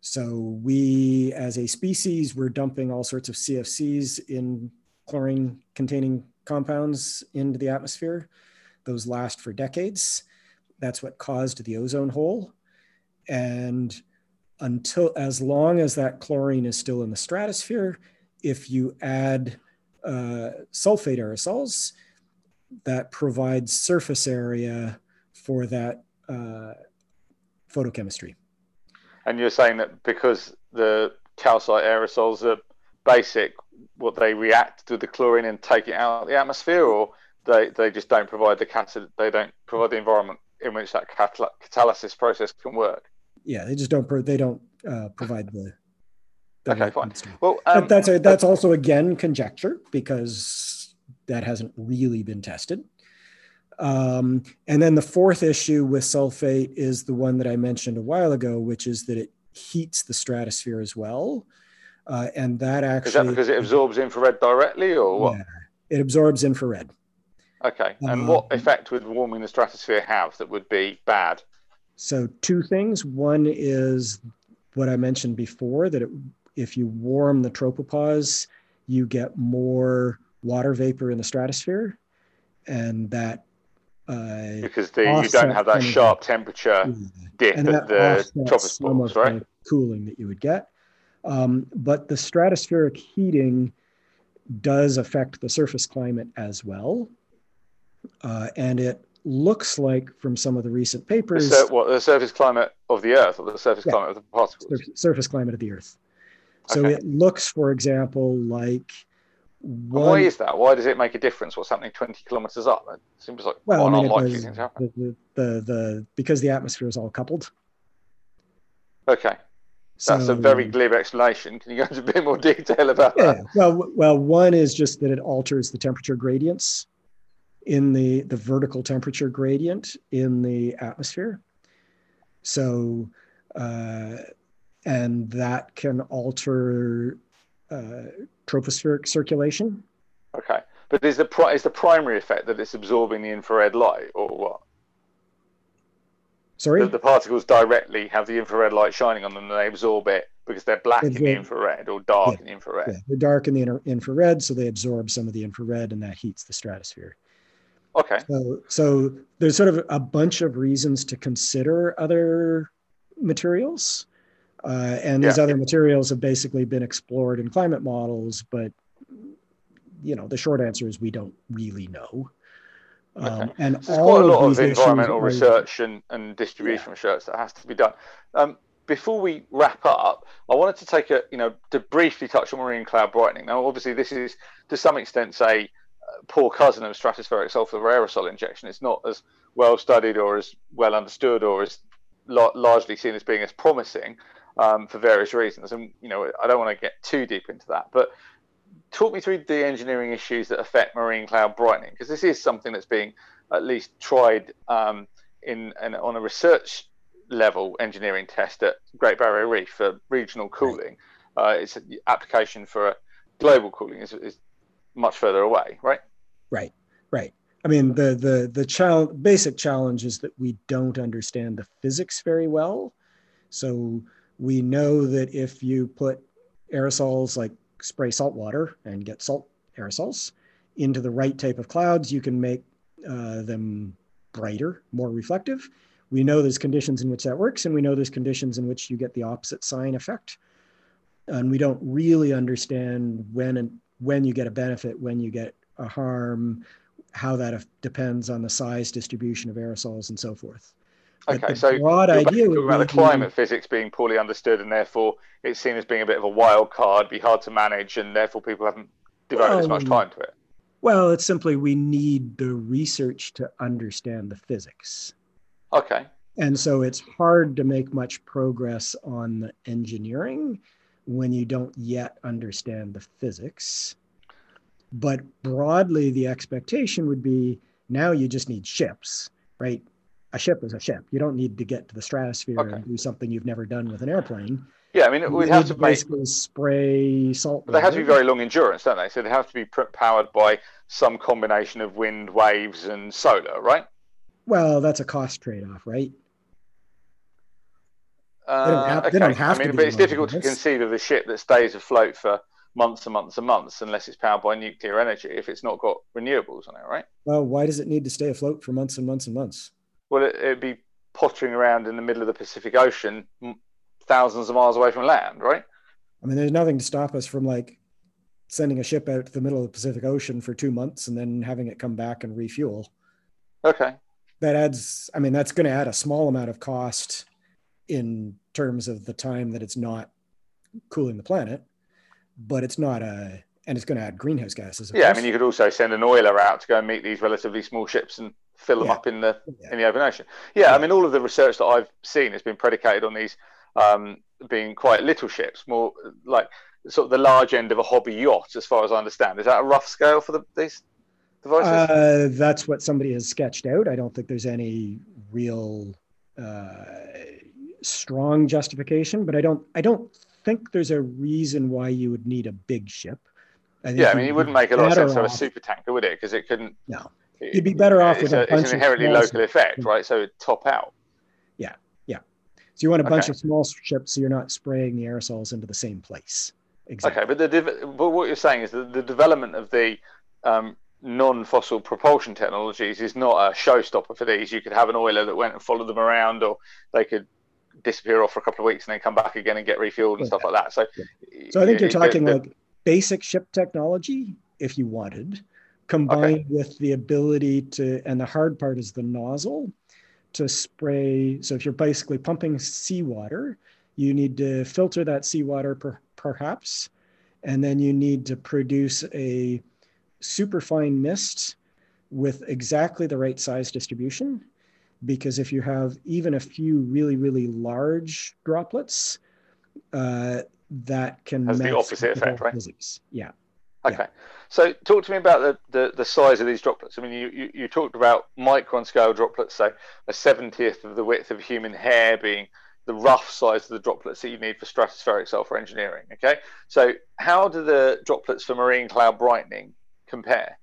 So we, as a species, we're dumping all sorts of CFCs in chlorine containing compounds into the atmosphere. Those last for decades. That's what caused the ozone hole. And until as long as that chlorine is still in the stratosphere, if you add uh, sulfate aerosols, that provides surface area for that uh, photochemistry. And you're saying that because the calcite aerosols are basic, what they react to the chlorine and take it out of the atmosphere, or they, they just don't provide the catal- they don't provide the environment in which that catal- catalysis process can work. Yeah, they just don't pro- they don't uh, provide the. the okay, fine. Well, um, but that's a, that's also again conjecture because that hasn't really been tested. Um, and then the fourth issue with sulfate is the one that I mentioned a while ago, which is that it heats the stratosphere as well. Uh, and that actually. Is that because it absorbs infrared directly or what? Yeah, it absorbs infrared. Okay. And um, what effect would warming the stratosphere have that would be bad? So, two things. One is what I mentioned before that it, if you warm the tropopause, you get more water vapor in the stratosphere. And that uh, because the, you don't have that sharp temperature dip and at the tropopause, right? Cooling that you would get. Um, but the stratospheric heating does affect the surface climate as well. Uh, and it looks like from some of the recent papers. The, what, the surface climate of the Earth or the surface yeah, climate of the particles? Surface, surface climate of the Earth. So okay. it looks, for example, like one, why is that? Why does it make a difference? What's happening 20 kilometers up? It seems like well, I mean, unlikely things happen. The, the, the, because the atmosphere is all coupled. Okay. That's so, a very glib explanation. Can you go into a bit more detail about yeah, that? Well, well, one is just that it alters the temperature gradients in the, the vertical temperature gradient in the atmosphere. So, uh, and that can alter uh, tropospheric circulation. Okay, but is the pri- is the primary effect that it's absorbing the infrared light, or what? Sorry, the, the particles directly have the infrared light shining on them, and they absorb it because they're black in the infrared or dark yeah, in the infrared. Yeah, they're dark in the inter- infrared, so they absorb some of the infrared, and that heats the stratosphere. Okay. So, so there's sort of a bunch of reasons to consider other materials. Uh, and these yeah. other materials have basically been explored in climate models, but you know the short answer is we don't really know. Um, okay. And There's quite a lot of, of environmental research and, and distribution yeah. research that has to be done. Um, before we wrap up, I wanted to take a you know to briefly touch on marine cloud brightening. Now, obviously, this is to some extent say uh, poor cousin of stratospheric sulfur aerosol injection. It's not as well studied or as well understood or as largely seen as being as promising um, for various reasons. And you know, I don't want to get too deep into that, but talk me through the engineering issues that affect marine cloud brightening, because this is something that's being at least tried um, in, in, on a research level engineering test at Great Barrier Reef for regional cooling. Uh, it's an application for global cooling is, is much further away, right? Right, right. I mean, the the the challenge, basic challenge is that we don't understand the physics very well. So we know that if you put aerosols like spray salt water and get salt aerosols into the right type of clouds, you can make uh, them brighter, more reflective. We know there's conditions in which that works, and we know there's conditions in which you get the opposite sign effect. And we don't really understand when and when you get a benefit, when you get a harm, how that depends on the size distribution of aerosols and so forth. Okay, so broad idea about the climate physics being poorly understood, and therefore it's seen as being a bit of a wild card, be hard to manage, and therefore people haven't devoted well, as much time to it. Well, it's simply we need the research to understand the physics. Okay. And so it's hard to make much progress on the engineering when you don't yet understand the physics. But broadly, the expectation would be now you just need ships, right? A ship is a ship. You don't need to get to the stratosphere okay. and do something you've never done with an airplane. Yeah, I mean, we'd have to basically make, spray salt. They have to be very long endurance, don't they? So they have to be powered by some combination of wind, waves, and solar, right? Well, that's a cost trade-off, right? Uh, they don't have, okay. they don't have I mean, but it's difficult to conceive of a ship that stays afloat for months and months and months unless it's powered by nuclear energy if it's not got renewables on it, right? Well, why does it need to stay afloat for months and months and months? Well, it, it'd be pottering around in the middle of the Pacific Ocean, thousands of miles away from land, right? I mean, there's nothing to stop us from like sending a ship out to the middle of the Pacific Ocean for two months and then having it come back and refuel. Okay. That adds, I mean, that's going to add a small amount of cost in terms of the time that it's not cooling the planet, but it's not a, and it's going to add greenhouse gases. Yeah, course. I mean, you could also send an oiler out to go and meet these relatively small ships and fill them yeah. up in the yeah. in the open ocean. Yeah, yeah, I mean, all of the research that I've seen has been predicated on these um, being quite little ships, more like sort of the large end of a hobby yacht, as far as I understand. Is that a rough scale for the, these devices? Uh, that's what somebody has sketched out. I don't think there's any real uh, strong justification, but I don't. I don't think there's a reason why you would need a big ship. I yeah, I mean, it wouldn't make a lot of sense to have a super tanker, would it? Because it couldn't. No, you'd be better off with a, a bunch It's an inherently local effect, right? So top out. Yeah, yeah. So you want a bunch okay. of small ships, so you're not spraying the aerosols into the same place. Exactly. Okay, but the but what you're saying is that the development of the um, non-fossil propulsion technologies is not a showstopper for these. You could have an oiler that went and followed them around, or they could disappear off for a couple of weeks and then come back again and get refueled and yeah. stuff like that. So, so I think you're talking the, like basic ship technology, if you wanted, combined okay. with the ability to, and the hard part is the nozzle to spray. So if you're basically pumping seawater, you need to filter that seawater per, perhaps, and then you need to produce a superfine mist with exactly the right size distribution. Because if you have even a few really, really large droplets, uh, that can has the opposite effect, right? Physics. Yeah. Okay. Yeah. So talk to me about the, the, the, size of these droplets. I mean, you, you, you talked about micron scale droplets, so a 70th of the width of human hair being the rough size of the droplets that you need for stratospheric sulfur engineering. Okay, so how do the droplets for marine cloud brightening compare?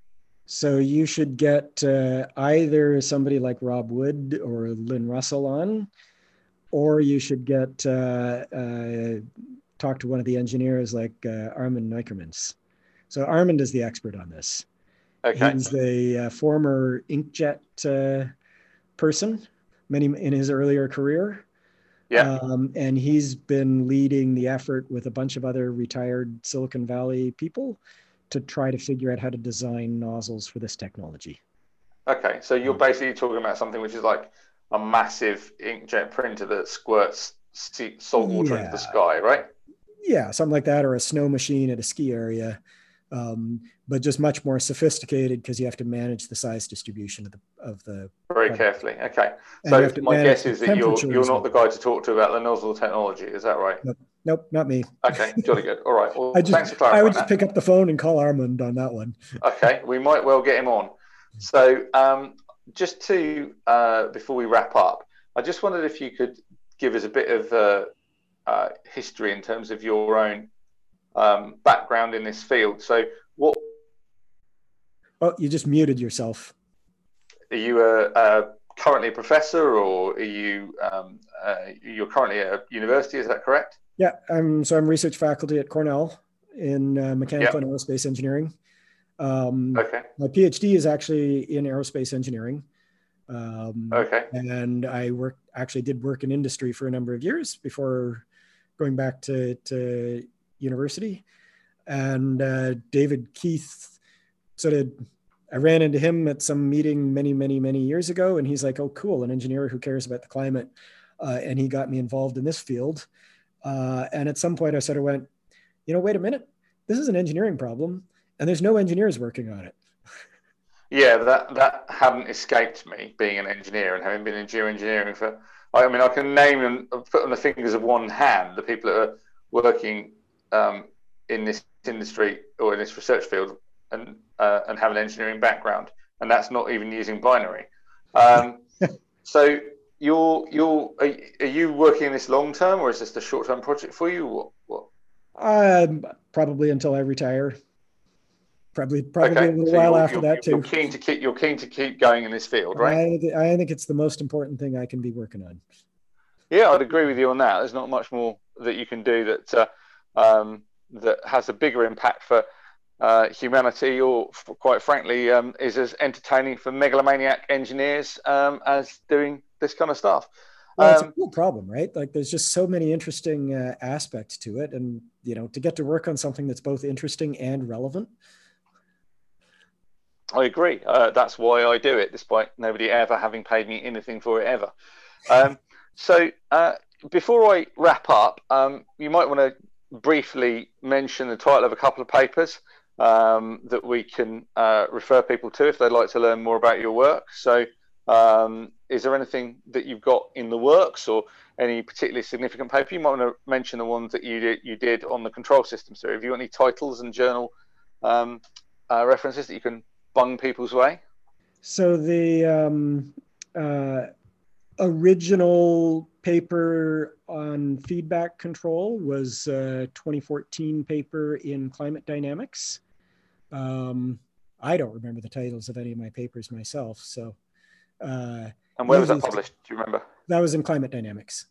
So you should get uh, either somebody like Rob Wood or Lynn Russell on, or you should get uh, uh, talk to one of the engineers like uh, Armand Neukermans. So Armand is the expert on this. Okay. He's a uh, former inkjet uh, person, many in his earlier career. Yeah. Um, and he's been leading the effort with a bunch of other retired Silicon Valley people to try to figure out how to design nozzles for this technology. Okay, so you're basically talking about something which is like a massive inkjet printer that squirts salt water yeah. into the sky, right? Yeah, something like that, or a snow machine at a ski area um, but just much more sophisticated because you have to manage the size distribution of the of the very product. carefully. Okay, so my guess is that you're you're not the guy to talk to about the nozzle technology. Is that right? Nope, nope not me. Okay, jolly good. All right. Well, I just, thanks for clarifying. I would just that. pick up the phone and call Armand on that one. okay, we might well get him on. So, um, just to uh, before we wrap up, I just wondered if you could give us a bit of uh, uh, history in terms of your own um, background in this field. So, what? Oh, you just muted yourself. Are you a, a currently a professor, or are you um, uh, you're currently at a university? Is that correct? Yeah, I'm. So I'm research faculty at Cornell in uh, mechanical yep. and aerospace engineering. Um, okay. My PhD is actually in aerospace engineering. Um, okay. And I work actually did work in industry for a number of years before going back to, to university. And uh, David Keith sort of, I ran into him at some meeting many, many, many years ago. And he's like, oh, cool, an engineer who cares about the climate. Uh, and he got me involved in this field. Uh, and at some point, I sort of went, you know, wait a minute, this is an engineering problem, and there's no engineers working on it. Yeah, that that hadn't escaped me being an engineer and having been in geoengineering for. I mean, I can name and put on the fingers of one hand the people that are working um, in this industry or in this research field and uh, and have an engineering background, and that's not even using binary. Um, so you're you're are, are, you working in this long term, or is this a short term project for you? What what? Um, probably until I retire. Probably probably okay. a little so while after that too. You're keen to keep you're keen to keep going in this field, right? I, I think it's the most important thing I can be working on. Yeah, I'd agree with you on that. There's not much more that you can do that uh, um, that has a bigger impact for uh, humanity, or quite frankly, um, is as entertaining for megalomaniac engineers um, as doing this kind of stuff. Well, it's a um, cool problem, right? Like, there's just so many interesting uh, aspects to it, and you know, to get to work on something that's both interesting and relevant. I agree. Uh, that's why I do it, despite nobody ever having paid me anything for it ever. Um, so, uh, before I wrap up, um, you might want to briefly mention the title of a couple of papers um, that we can uh, refer people to if they'd like to learn more about your work. So, um, is there anything that you've got in the works or any particularly significant paper? You might want to mention the ones that you did, you did on the control system. So, have you got any titles and journal um, uh, references that you can bung people's way? So, the um, uh, original paper on feedback control was a 2014 paper in climate dynamics. Um, I don't remember the titles of any of my papers myself. So, uh, and where was that published? Do you remember? That was in Climate Dynamics.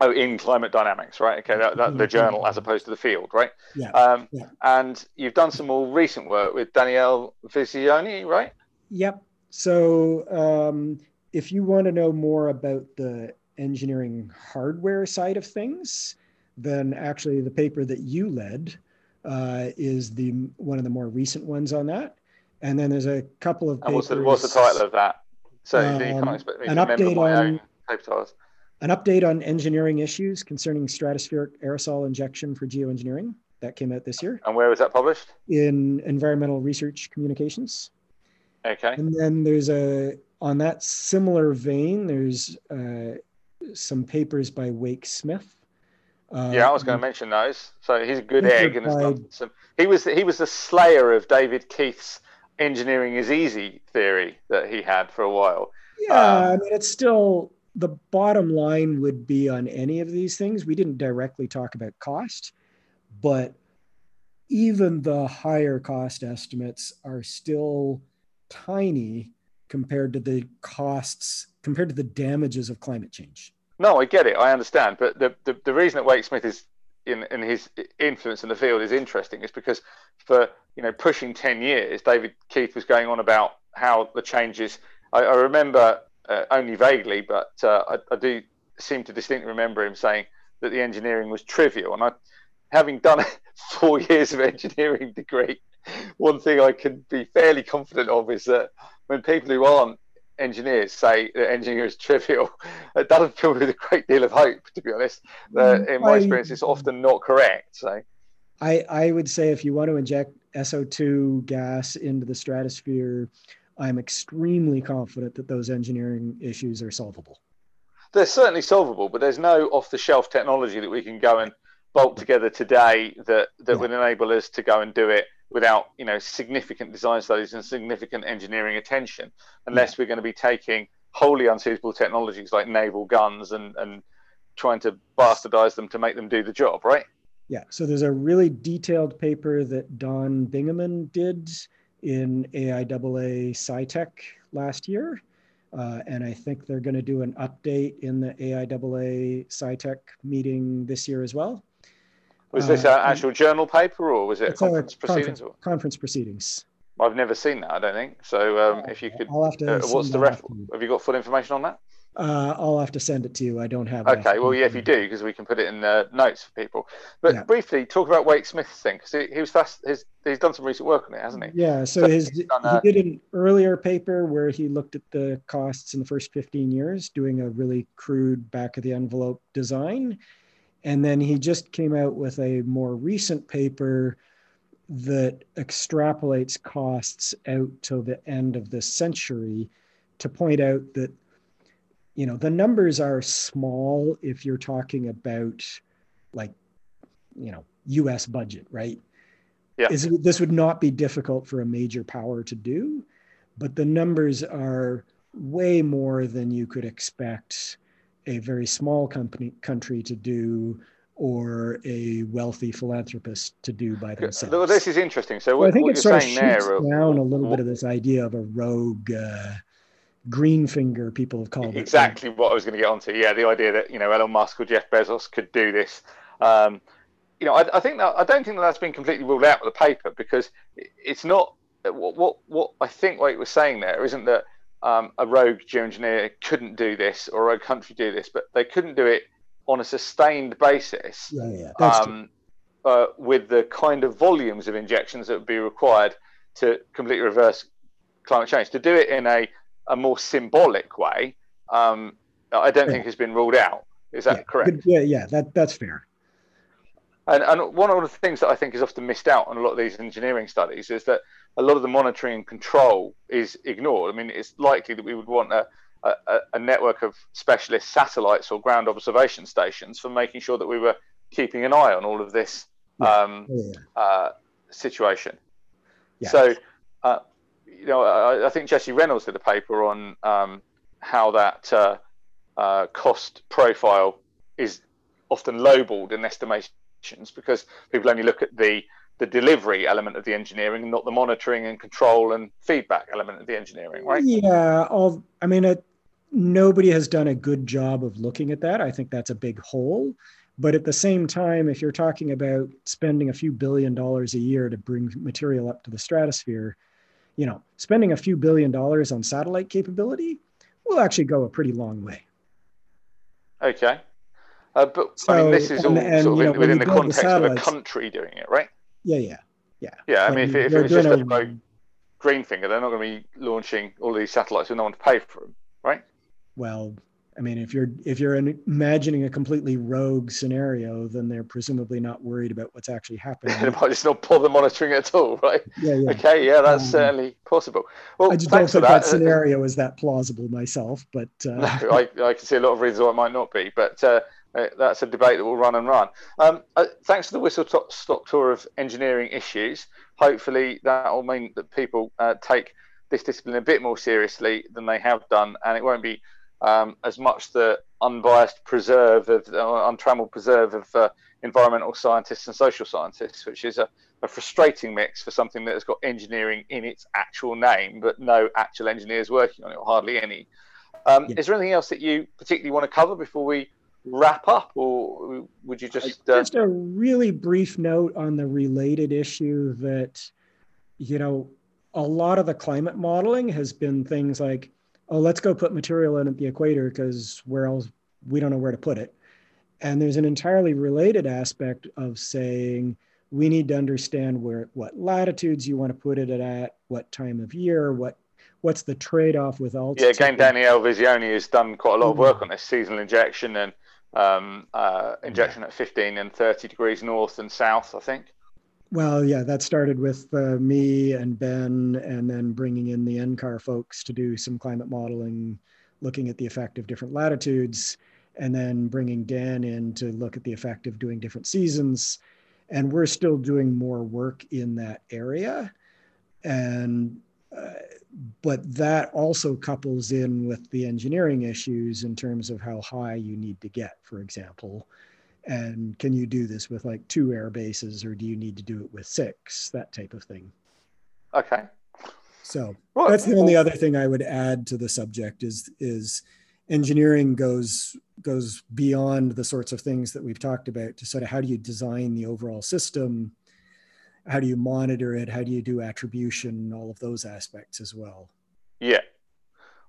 Oh, in Climate Dynamics, right? Okay, that, that, the journal as opposed to the field, right? Yeah. Um, yeah. And you've done some more recent work with Daniele Visioni, right? Yep. So, um, if you want to know more about the engineering hardware side of things, then actually the paper that you led uh, is the one of the more recent ones on that. And then there's a couple of papers. What's the, what's the, title of that? So um, you can't expect me an to update my on, own paper titles. An update on engineering issues concerning stratospheric aerosol injection for geoengineering. That came out this year. And where was that published? In Environmental Research Communications. Okay. And then there's a on that similar vein. There's uh, some papers by Wake Smith. Uh, yeah, I was going to mention those. So he's a good egg, and he was he was the slayer of David Keith's engineering is easy theory that he had for a while. Yeah, um, I mean, it's still the bottom line would be on any of these things. We didn't directly talk about cost, but even the higher cost estimates are still tiny compared to the costs, compared to the damages of climate change. No, I get it. I understand. But the, the, the reason that Wake Smith is in, in his influence in the field is interesting is because for you know pushing 10 years david keith was going on about how the changes i, I remember uh, only vaguely but uh, I, I, do seem to distinctly remember him saying that the engineering was trivial and i having done four years of engineering degree one thing i can be fairly confident of is that when people who aren't engineers say that engineering is trivial, it doesn't fill me with a great deal of hope, to be honest. Uh, in my I, experience, it's often not correct. So, I, I would say if you want to inject SO2 gas into the stratosphere, I'm extremely confident that those engineering issues are solvable. They're certainly solvable, but there's no off the shelf technology that we can go and bolt together today that, that yeah. would enable us to go and do it without you know significant design studies and significant engineering attention unless we're going to be taking wholly unsuitable technologies like naval guns and and trying to bastardize them to make them do the job right? Yeah so there's a really detailed paper that don bingaman did in aiaa scitech last year uh, and i think they're going to do an update in the aiaa scitech meeting this year as well was this uh, an actual journal paper or was it conference proceedings? Conference, conference, proceedings. I've never seen that. I don't think so. Um, if you could, I'll have to. Uh, what's the ref? Have you got full information on that? Uh, I'll have to send it to you. I don't have. Okay, well, yeah, if you do, because we can put it in the notes for people. But yeah. briefly, talk about Wake Smith's thing, because he, he, was fast. His, he's done some recent work on it, hasn't he? Yeah. So, so his he did an earlier paper where he looked at the costs in the first 15 years, doing a really crude back of the envelope design, and then he just came out with a more recent paper that extrapolates costs out till the end of the century to point out that you know the numbers are small if you're talking about like you know US budget, right? Yeah. Is, this would not be difficult for a major power to do, but the numbers are way more than you could expect a very small company country to do or a wealthy philanthropist to do by themselves. Well, this is interesting. So, what, I think it sort of shoots there, down a little bit of this idea of a rogue uh, Greenfinger. People have called it. exactly it. what I was going to get onto. Yeah, the idea that you know Elon Musk or Jeff Bezos could do this. Um, you know, I, I, think that I don't think that that's been completely ruled out with the paper because it's not what what, what I think what it was saying there isn't that um, a rogue geoengineer couldn't do this or a country do this, but they couldn't do it on a sustained basis. Yeah, yeah, that's um, uh, with the kind of volumes of injections that would be required to completely reverse climate change. To do it in a, a more symbolic way, um, I don't yeah. think has been ruled out. Is that correct? Yeah, yeah, that that's fair. And, and one of the things that I think is often missed out on a lot of these engineering studies is that a lot of the monitoring and control is ignored. I mean, it's likely that we would want a, a, a network of specialist satellites or ground observation stations for making sure that we were keeping an eye on all of this. Um, yeah. Uh, situation. Yeah. So, uh, you know, I, I, think Jesse Reynolds did a paper on um, how that uh, uh cost profile is often lowballed in estimations because people only look at the the delivery element of the engineering and not the monitoring and control and feedback element of the engineering, right? Yeah, all, I mean, it, nobody has done a good job of looking at that. I think that's a big hole. But at the same time, if you're talking about spending a few billion dollars a year to bring material up to the stratosphere, you know, spending a few billion dollars on satellite capability will actually go a pretty long way. Okay. Uh, but so, I mean, this is all and, sort of know, within the context the of a country doing it, right? Yeah, yeah, yeah. Yeah, I mean, if, if it was just a, about Greenfinger, they're not going to be launching all these satellites with no one to pay for them, right? Well, I mean, if you're if you're imagining a completely rogue scenario, then they're presumably not worried about what's actually happening. they might just not bother monitoring it at all, right? Yeah, yeah. Okay, yeah, that's um, certainly possible. Well, I just don't think that. that. scenario is that plausible myself, but uh... no, I, I can see a lot of reasons why it might not be, but uh that's a debate that will run and run. Um, uh, thanks to the whistle stop tour of engineering issues. Hopefully, that will mean that people uh, take this discipline a bit more seriously than they have done, and it won't be um, as much the unbiased preserve of uh, untrammeled preserve of uh, environmental scientists and social scientists, which is a, a, frustrating mix for something that has got engineering in its actual name, but no actual engineers working on it, or hardly any. Um, yeah. Is there anything else that you particularly want to cover before we wrap up, or would you just uh... just a really brief note on the related issue that you know a lot of the climate modeling has been things like oh, let's go put material in at the equator because where else we don't know where to put it. And there's an entirely related aspect of saying we need to understand where what latitudes you want to put it at, what time of year, what what's the trade-off with altitude. Yeah, again, Daniele Visioni has done quite a lot of work on this seasonal injection and um, uh, injection at 15 and 30 degrees north and south, I think. Well, yeah, that started with uh, me and Ben, and then bringing in the NCAR folks to do some climate modeling, looking at the effect of different latitudes, and then bringing Dan in to look at the effect of doing different seasons. And we're still doing more work in that area. And uh, but that also couples in with the engineering issues in terms of how high you need to get, for example. And can you do this with like two air bases or do you need to do it with six? That type of thing. Okay. So well, that's the only other thing i would add to the subject is is engineering goes goes beyond the sorts of things that we've talked about to sort of how do you design the overall system how do you monitor it how do you do attribution all of those aspects as well yeah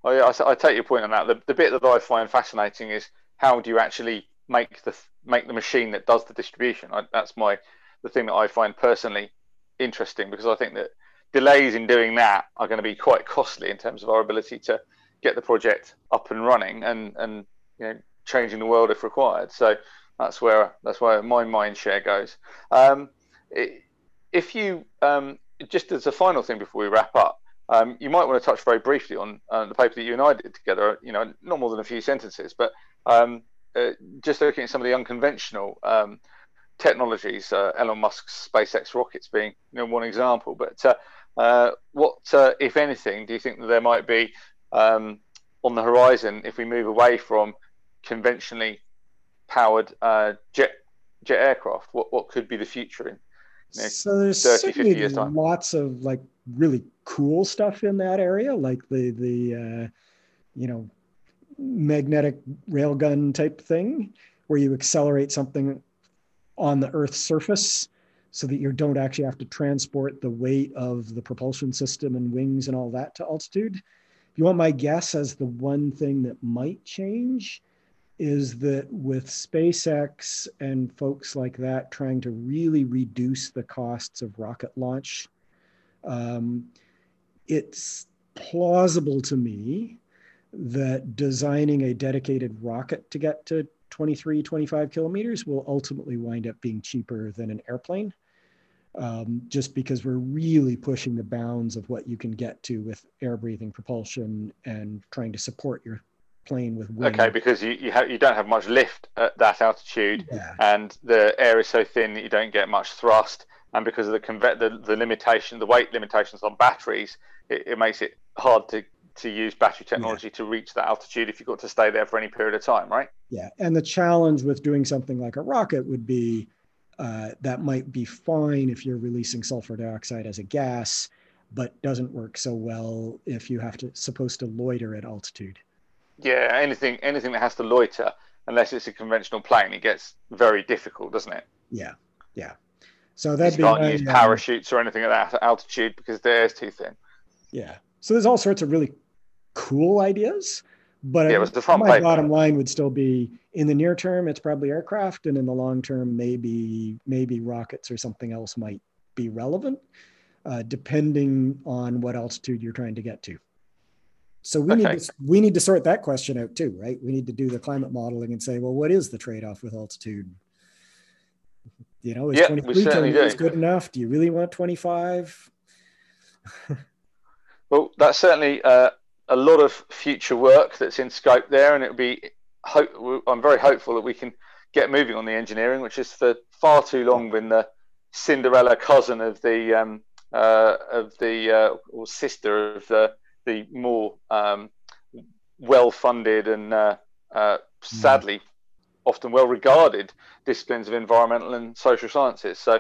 I, I, I take your point on that the, the bit that i find fascinating is how do you actually make the make the machine that does the distribution. I, that's my the thing that I find personally interesting because I think that delays in doing that are going to be quite costly in terms of our ability to get the project up and running and and you know changing the world if required. So that's where that's where my mind share goes. Um, if you um, just as a final thing before we wrap up, um, you might want to touch very briefly on uh, the paper that you and I did together. You know, not more than a few sentences, but um, uh, just looking at some of the unconventional um, technologies, uh, Elon Musk's SpaceX rockets being you know, one example. But uh, uh what, uh, if anything, do you think that there might be um, on the horizon if we move away from conventionally powered jet jet aircraft? What what could be the future in? Know, so there's 30, 50 years time? lots of like really cool stuff in that area, like the the uh, you know magnetic railgun type thing where you accelerate something on the Earth's surface so that you don't actually have to transport the weight of the propulsion system and wings and all that to altitude. If you want my guess as the one thing that might change is that with SpaceX and folks like that trying to really reduce the costs of rocket launch, um, it's plausible to me that designing a dedicated rocket to get to 23, 25 kilometers will ultimately wind up being cheaper than an airplane. Um, just because we're really pushing the bounds of what you can get to with air breathing propulsion and trying to support your plane with wind. Okay, because you you, have, you don't have much lift at that altitude, yeah. and the air is so thin that you don't get much thrust, and because of the conve- the, the limitation, the weight limitations on batteries, it, it makes it hard to to use battery technology yeah. to reach that altitude if you've got to stay there for any period of time, right? Yeah, and the challenge with doing something like a rocket would be uh, that might be fine if you're releasing sulfur dioxide as a gas, but doesn't work so well if you have to supposed to loiter at altitude. Yeah, anything anything that has to loiter, unless it's a conventional plane, it gets very difficult, doesn't it? Yeah, yeah. So that you can't use um, parachutes or anything at that altitude because the air's too thin. Yeah. So there's all sorts of really cool ideas. But yeah, it was the my paper. bottom line would still be in the near term, it's probably aircraft, and in the long term, maybe maybe rockets or something else might be relevant, uh, depending on what altitude you're trying to get to. So we okay. need to we need to sort that question out too, right? We need to do the climate modeling and say, well, what is the trade-off with altitude? You know, is yeah, 23 kilometers good enough? Do you really want 25? well, that's certainly uh, a lot of future work that's in scope there, and it'll be. Hope, I'm very hopeful that we can get moving on the engineering, which has for far too long been the Cinderella cousin of the um, uh, of the uh, or sister of the the more um, well-funded and uh, uh sadly mm. often well-regarded disciplines of environmental and social sciences. So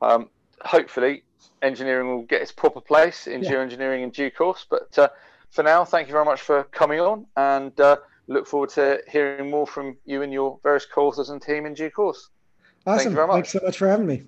um, hopefully, engineering will get its proper place in yeah. geoengineering in due course. But uh, for now, thank you very much for coming on and uh, look forward to hearing more from you and your various co-authors and team in due course. Awesome. Thank you very much. Thanks so much for having me.